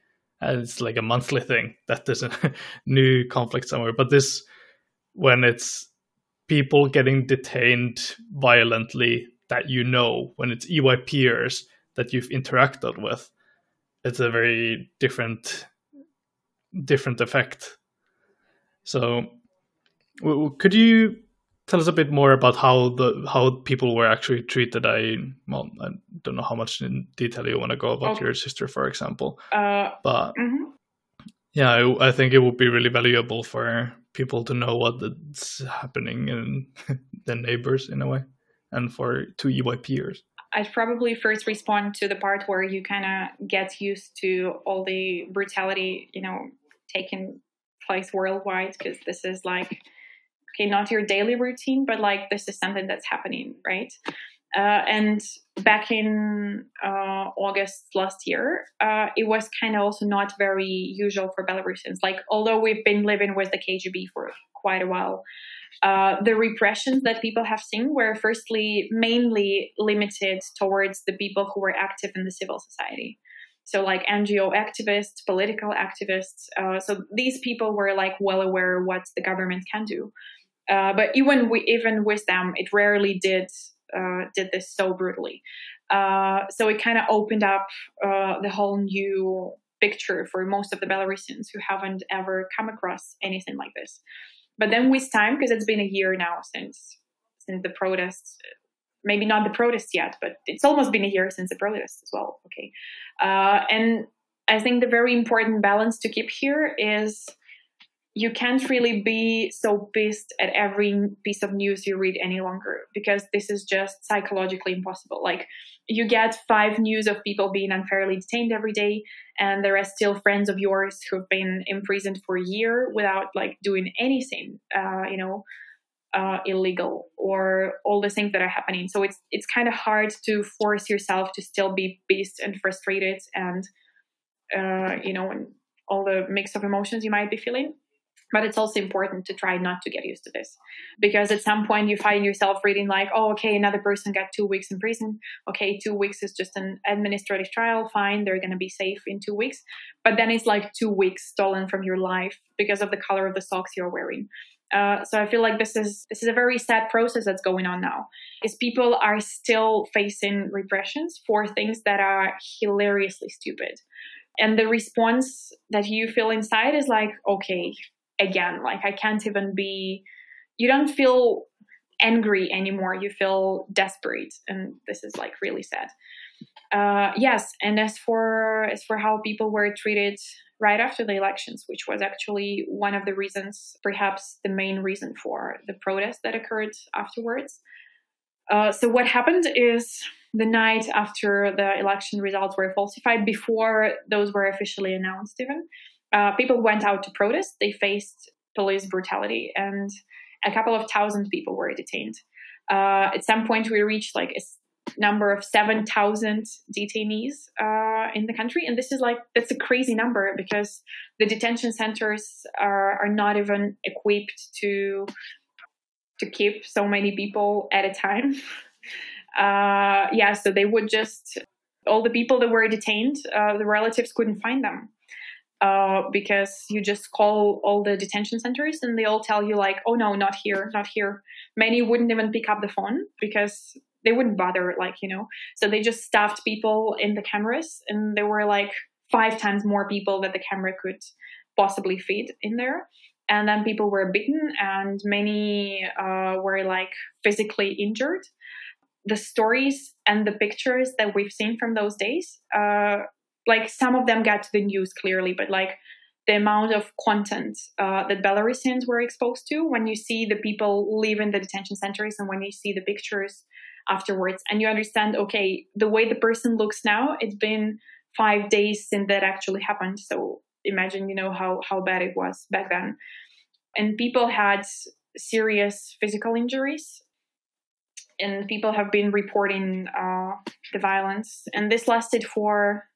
and it's like a monthly thing that there's a new conflict somewhere. But this when it's people getting detained violently that you know when it's EYPers that you've interacted with it's a very different different effect. So could you tell us a bit more about how the how people were actually treated. I well, I don't know how much in detail you want to go about okay. your sister, for example, uh, but mm-hmm. yeah, I, I, think it would be really valuable for people to know what's happening in the neighbors in a way, and for two EYPers. I'd probably first respond to the part where you kind of get used to all the brutality, you know, taking place worldwide, because this is like okay, not your daily routine, but like this is something that's happening, right? Uh, and back in uh, August last year, uh, it was kind of also not very usual for Belarusians. Like, although we've been living with the KGB for quite a while, uh, the repressions that people have seen were firstly mainly limited towards the people who were active in the civil society. So, like NGO activists, political activists. Uh, so, these people were like well aware what the government can do. Uh, but even we, even with them, it rarely did uh, did this so brutally. Uh, so it kind of opened up uh, the whole new picture for most of the Belarusians who haven't ever come across anything like this. But then with time, because it's been a year now since since the protests, maybe not the protests yet, but it's almost been a year since the protests as well. Okay, uh, and I think the very important balance to keep here is you can't really be so pissed at every piece of news you read any longer because this is just psychologically impossible. Like you get five news of people being unfairly detained every day, and there are still friends of yours who've been imprisoned for a year without like doing anything, uh, you know, uh, illegal or all the things that are happening. So it's it's kind of hard to force yourself to still be pissed and frustrated and uh, you know and all the mix of emotions you might be feeling but it's also important to try not to get used to this. Because at some point you find yourself reading like oh okay another person got two weeks in prison. Okay two weeks is just an administrative trial. Fine they're going to be safe in two weeks. But then it's like two weeks stolen from your life because of the color of the socks you're wearing. Uh, so I feel like this is this is a very sad process that's going on now. Is people are still facing repressions for things that are hilariously stupid, and the response that you feel inside is like, okay, again. Like I can't even be, you don't feel angry anymore. You feel desperate. And this is like really sad. Uh, yes. And as for, as for how people were treated right after the elections, which was actually one of the reasons, perhaps the main reason for the protest that occurred afterwards. Uh, so what happened is the night after the election results were falsified, before those were officially announced, even uh, people went out to protest. They faced police brutality, and a couple of thousand people were detained. Uh, at some point, we reached like a number of 7,000 detainees uh, in the country. And this is like, that's a crazy number because the detention centers are, are not even equipped to, to keep so many people at a time. Uh, yeah, so they would just, all the people that were detained, uh, the relatives couldn't find them uh, because you just call all the detention centers and they all tell you like, oh no, not here, not here. Many wouldn't even pick up the phone because they wouldn't bother, like you know. So they just stuffed people in the cameras, and there were like five times more people that the camera could possibly feed in there. And then people were bitten, and many uh, were like physically injured. The stories and the pictures that we've seen from those days uh, like some of them got to the news clearly, but like the amount of content uh, that Belarusians were exposed to when you see the people leave in the detention centers and when you see the pictures afterwards, and you understand, okay, the way the person looks now, it's been five days since that actually happened. So imagine, you know, how how bad it was back then, and people had serious physical injuries. And people have been reporting uh, the violence, and this lasted for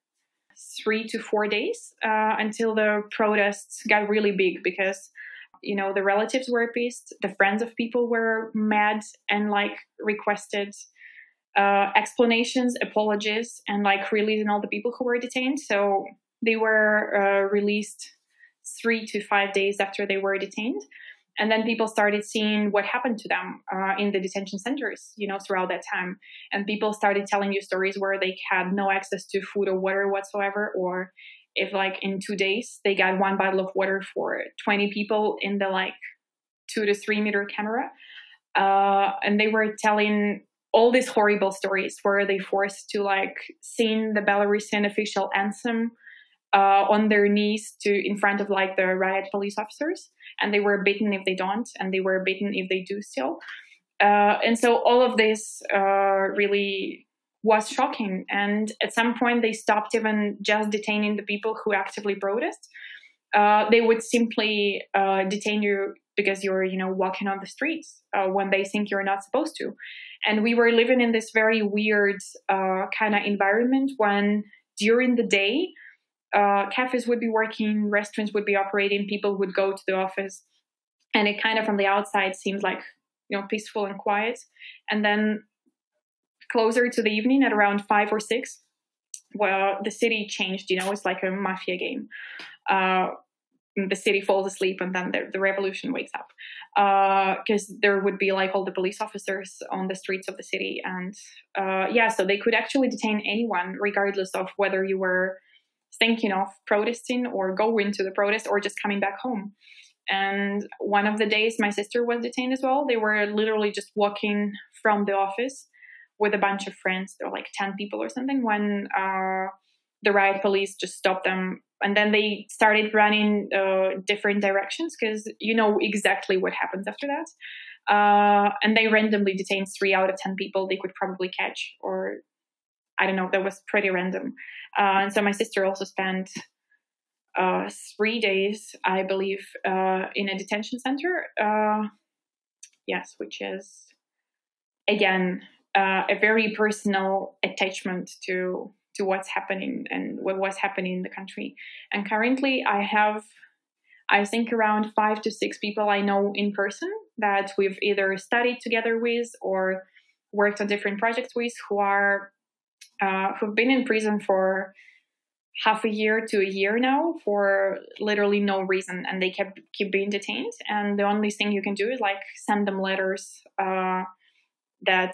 three to four days uh, until the protests got really big because you know the relatives were pissed the friends of people were mad and like requested uh, explanations apologies and like releasing all the people who were detained. So they were uh, released three to five days after they were detained and then people started seeing what happened to them uh, in the detention centers you know throughout that time. And people started telling you stories where they had no access to food or water whatsoever or if like in two days they got one bottle of water for 20 people in the like two to three meter camera. Uh, and they were telling all these horrible stories where they forced to like sing the Belarusian official anthem uh, on their knees to in front of like the riot police officers, and they were beaten if they don't, and they were beaten if they do still. Uh, and so all of this uh, really was shocking. And at some point, they stopped even just detaining the people who actively protest. Uh, they would simply uh, detain you because you're, you know, walking on the streets uh, when they think you're not supposed to. And we were living in this very weird uh, kind of environment when during the day, uh, cafes would be working, restaurants would be operating, people would go to the office, and it kind of from the outside seems like you know peaceful and quiet. And then closer to the evening, at around five or six, well, the city changed. You know, it's like a mafia game. Uh, the city falls asleep and then the, the revolution wakes up because uh, there would be like all the police officers on the streets of the city and uh, yeah so they could actually detain anyone regardless of whether you were thinking of protesting or going to the protest or just coming back home. And one of the days my sister was detained as well. They were literally just walking from the office with a bunch of friends. Were like 10 people or something when uh, the riot police just stopped them. And then they started running uh, different directions because you know exactly what happens after that. Uh, and they randomly detained three out of ten people they could probably catch or i don't know that was pretty random uh, and so my sister also spent uh, three days i believe uh, in a detention center uh, yes which is again a very personal attachment to to what's happening and what was happening in the country. And currently, I have, I think, around five to six people I know in person that we've either studied together with or worked on different projects with who are uh, who've been in prison for half a year to a year now for literally no reason and they kept keep being detained. And the only thing you can do is like send them letters uh, that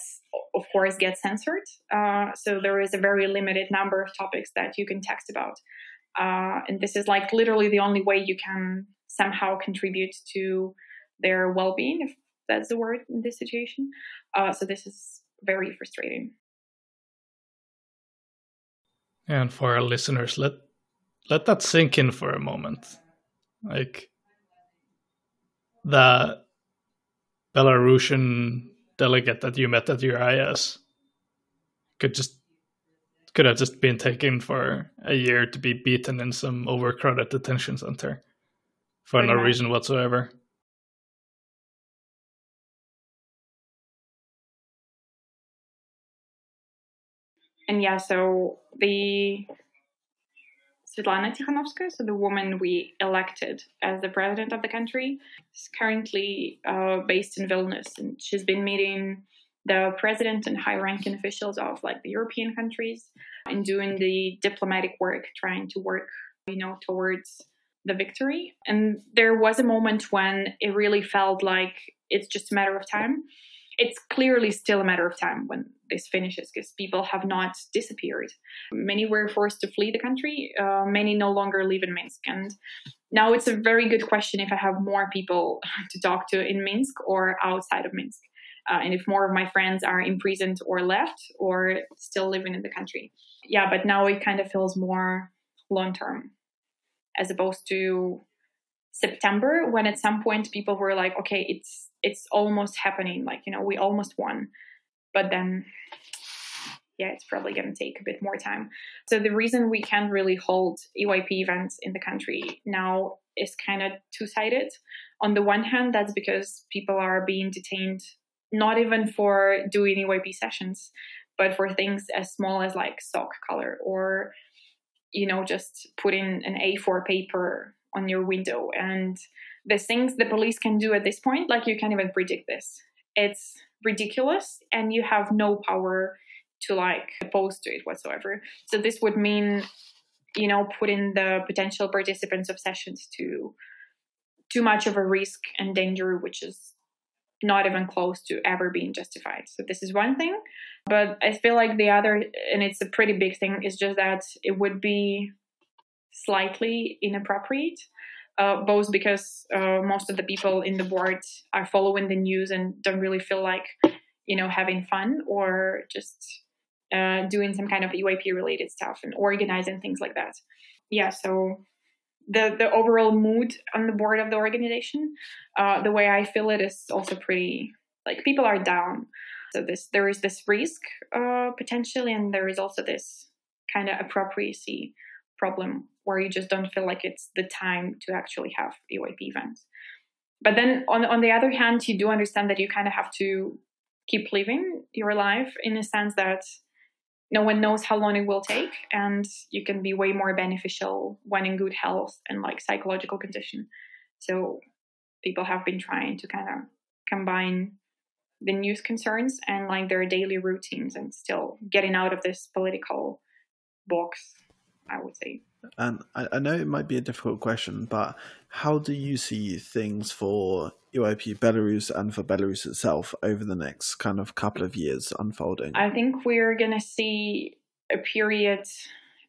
of course get censored. Uh, so there is a very limited number of topics that you can text about. Uh, and this is like literally the only way you can somehow contribute to their well-being if that's the word in this situation. Uh, so this is very frustrating and for our listeners let let that sink in for a moment like the belarusian delegate that you met at your IS could just could have just been taken for a year to be beaten in some overcrowded detention center for Pretty no much. reason whatsoever. And yeah, so the Svetlana Tikhanovskaya, so the woman we elected as the president of the country, is currently uh, based in Vilnius, and she's been meeting the president and high-ranking officials of like the European countries and doing the diplomatic work, trying to work, you know, towards the victory. And there was a moment when it really felt like it's just a matter of time it's clearly still a matter of time when this finishes because people have not disappeared. Many were forced to flee the country. Uh, many no longer live in Minsk. And now it's a very good question if I have more people to talk to in Minsk or outside of Minsk. Uh, and if more of my friends are imprisoned or left or still living in the country. Yeah, but now it kind of feels more long term as opposed to September when at some point people were like, okay, it's it's almost happening. Like, you know, we almost won. But then, yeah, it's probably going to take a bit more time. So the reason we can't really hold EYP events in the country now is kind of two sided. On the one hand, that's because people are being detained not even for doing EYP sessions, but for things as small as like sock color or, you know, just putting an A4 paper on your window and the things the police can do at this point, like you can't even predict this. It's ridiculous, and you have no power to like oppose to it whatsoever. So this would mean, you know, putting the potential participants of sessions to too much of a risk and danger, which is not even close to ever being justified. So this is one thing. But I feel like the other, and it's a pretty big thing, is just that it would be slightly inappropriate uh, both because uh, most of the people in the board are following the news and don't really feel like you know having fun or just uh, doing some kind of EYP related stuff and organizing things like that. Yeah, so the the overall mood on the board of the organization, uh, the way I feel it is also pretty like people are down. So this there is this risk uh, potentially, and there is also this kind of appropriacy problem where you just don't feel like it's the time to actually have EYP events. But then on on the other hand, you do understand that you kind of have to keep living your life in a sense that no one knows how long it will take and you can be way more beneficial when in good health and like psychological condition so people have been trying to kind of combine the news concerns and like their daily routines and still getting out of this political box i would say and I, I know it might be a difficult question but how do you see things for EYP Belarus and for Belarus itself over the next kind of couple of years unfolding? I think we're going to see a period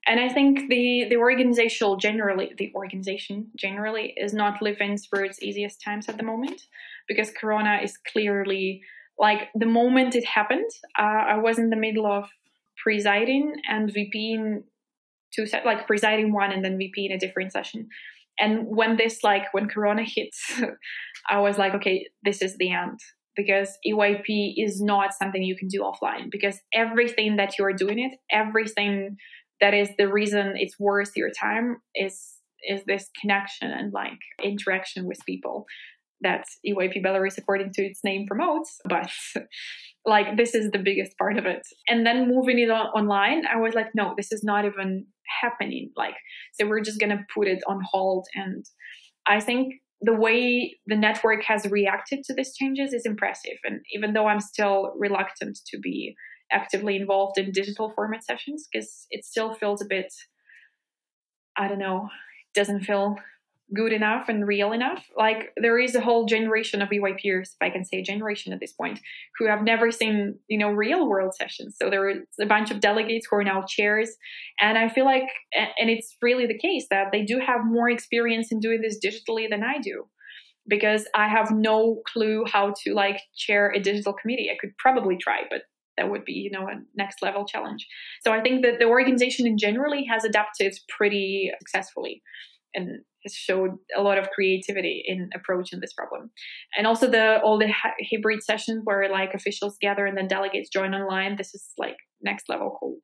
and I think the the organizational generally the organization generally is not living through its easiest times at the moment because Corona is clearly like the moment it happened. Uh, I was in the middle of presiding and VPing two set like presiding one and then VP in a different session. And when this like when Corona hits, I was like, okay, this is the end. Because EYP is not something you can do offline. Because everything that you're doing it, everything that is the reason it's worth your time is is this connection and like interaction with people that EYP Belarus, according to its name, promotes. But like, this is the biggest part of it. And then moving it on- online, I was like, no, this is not even happening. Like, so we're just going to put it on hold. And I think the way the network has reacted to these changes is impressive. And even though I'm still reluctant to be actively involved in digital format sessions, because it still feels a bit, I don't know, doesn't feel good enough and real enough. Like there is a whole generation of EYPers, if I can say generation at this point, who have never seen, you know, real world sessions. So there is a bunch of delegates who are now chairs. And I feel like, and it's really the case that they do have more experience in doing this digitally than I do. Because I have no clue how to like chair a digital committee. I could probably try, but that would be, you know, a next level challenge. So I think that the organization in generally has adapted pretty successfully and has showed a lot of creativity in approaching this problem. And also the all the hybrid sessions where like officials gather and then delegates join online. This is like next level cool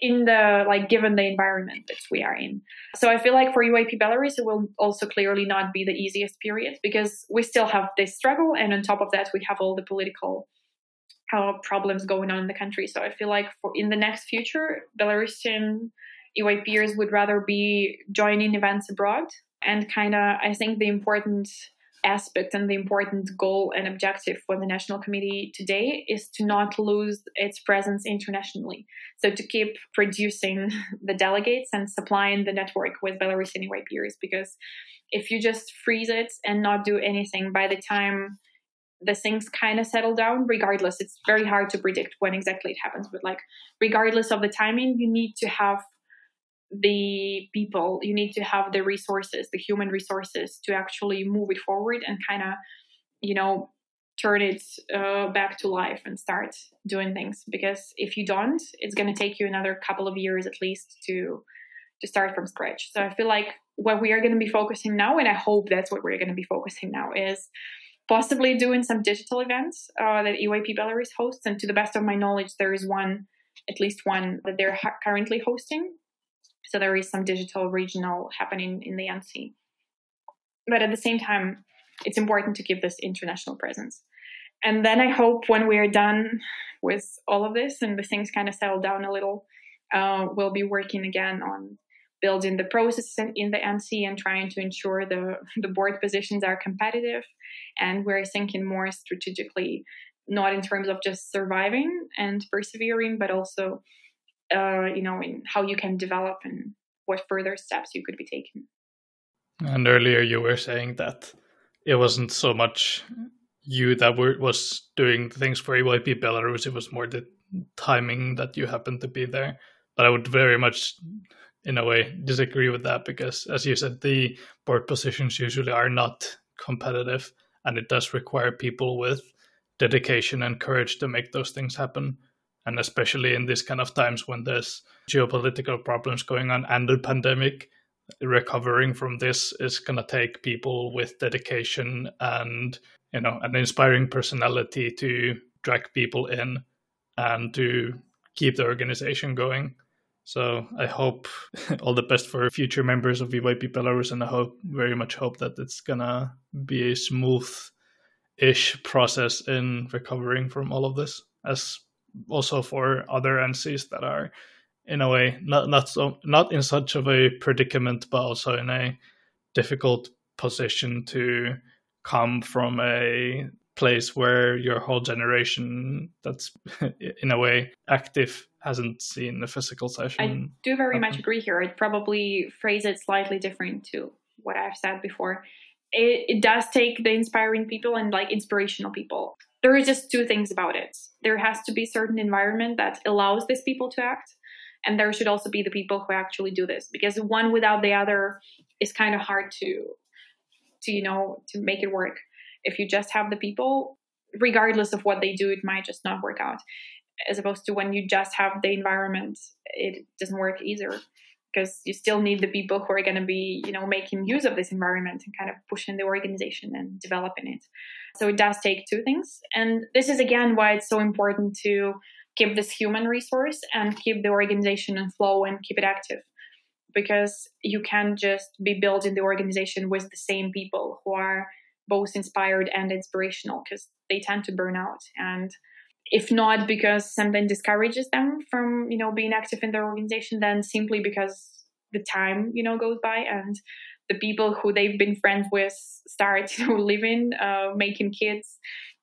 in the like given the environment that we are in. So I feel like for EYP Belarus it will also clearly not be the easiest period because we still have this struggle and on top of that we have all the political uh, problems going on in the country. So I feel like for in the next future Belarusian EYPers would rather be joining events abroad and kind of i think the important aspect and the important goal and objective for the national committee today is to not lose its presence internationally. So to keep producing the delegates and supplying the network with belarusian EYPers because if you just freeze it and not do anything by the time the things kind of settle down regardless it's very hard to predict when exactly it happens. But like regardless of the timing you need to have the people you need to have the resources the human resources to actually move it forward and kind of you know turn it uh, back to life and start doing things. Because if you don't it's going to take you another couple of years at least to to start from scratch. So i feel like what we are going to be focusing now and i hope that's what we're going to be focusing now is possibly doing some digital events uh, that EYP Belarus hosts. And to the best of my knowledge there is one at least one that they're ha- currently hosting so there is some digital regional happening in the NC. But at the same time, it's important to keep this international presence. And then I hope when we are done with all of this and the things kind of settle down a little, uh, we'll be working again on building the process in the NC and trying to ensure the, the board positions are competitive. And we're thinking more strategically, not in terms of just surviving and persevering, but also uh, you know, in how you can develop and what further steps you could be taking. And earlier you were saying that it wasn't so much you that were was doing things for EYP Belarus. It was more the timing that you happened to be there. But I would very much in a way disagree with that because, as you said, the board positions usually are not competitive, and it does require people with dedication and courage to make those things happen. And especially in these kind of times when there's geopolitical problems going on and the pandemic, recovering from this is going to take people with dedication and you know an inspiring personality to drag people in and to keep the organization going. So i hope all the best for future members of EYP belarus and i hope very much hope that it's gonna be a smooth ish process in recovering from all of this as also for other NCs that are in a way not not so not in such of a predicament but also in a difficult position to come from a place where your whole generation that's in a way active hasn't seen a physical session. I do very happen. much agree here. I'd probably phrase it slightly different to what i've said before. It, it does take the inspiring people and like inspirational people there is just two things about it. There has to be certain environment that allows these people to act and there should also be the people who actually do this because one without the other is kind of hard to to you know to make it work. If you just have the people regardless of what they do it might just not work out. As opposed to when you just have the environment it doesn't work either because you still need the people who are going to be you know making use of this environment and kind of pushing the organization and developing it. So it does take two things and this is again why it's so important to keep this human resource and keep the organization in flow and keep it active. Because you can't just be building the organization with the same people who are both inspired and inspirational because they tend to burn out and if not because something discourages them from you know being active in their organization then simply because the time you know goes by and the people who they've been friends with start you know living uh, making kids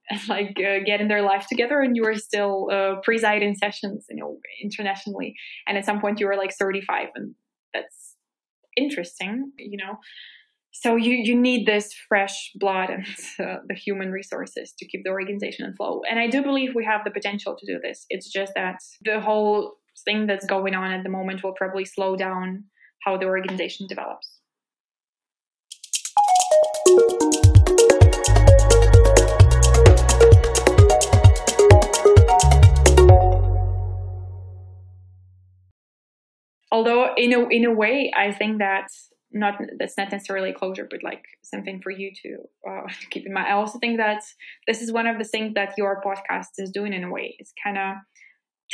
like uh, getting their life together and you are still uh, presiding sessions you know internationally. And at some point you are like 35 and that's interesting you know so you you need this fresh blood and uh, the human resources to keep the organization in flow. And i do believe we have the potential to do this. It's just that the whole thing that's going on at the moment will probably slow down how the organization develops. Although in a in a way i think that not that's not necessarily closure but like something for you to, uh, to keep in mind. I also think that this is one of the things that your podcast is doing in a way. It's kind of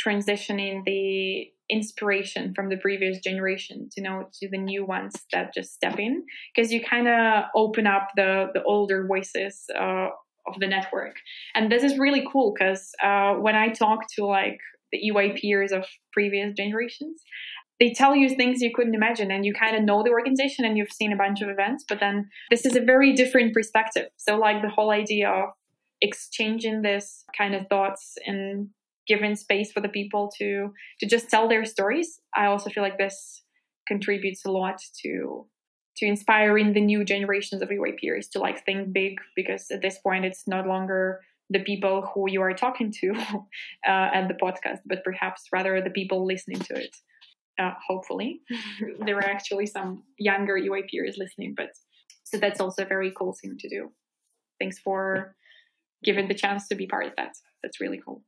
transitioning the inspiration from the previous generation to know to the new ones that just step in. Because you kind of open up the the older voices uh, of the network. And this is really cool because uh, when i talk to like the EYPers of previous generations they tell you things you couldn't imagine and you kind of know the organization and you've seen a bunch of events but then this is a very different perspective. So like the whole idea of exchanging this kind of thoughts and giving space for the people to to just tell their stories i also feel like this contributes a lot to to inspiring the new generations of EYPers to like think big because at this point it's no longer the people who you are talking to uh, at the podcast, but perhaps rather the people listening to it uh, hopefully. there are actually some younger EYPers listening, but so that's also a very cool thing to do. Thanks for giving the chance to be part of that. That's really cool.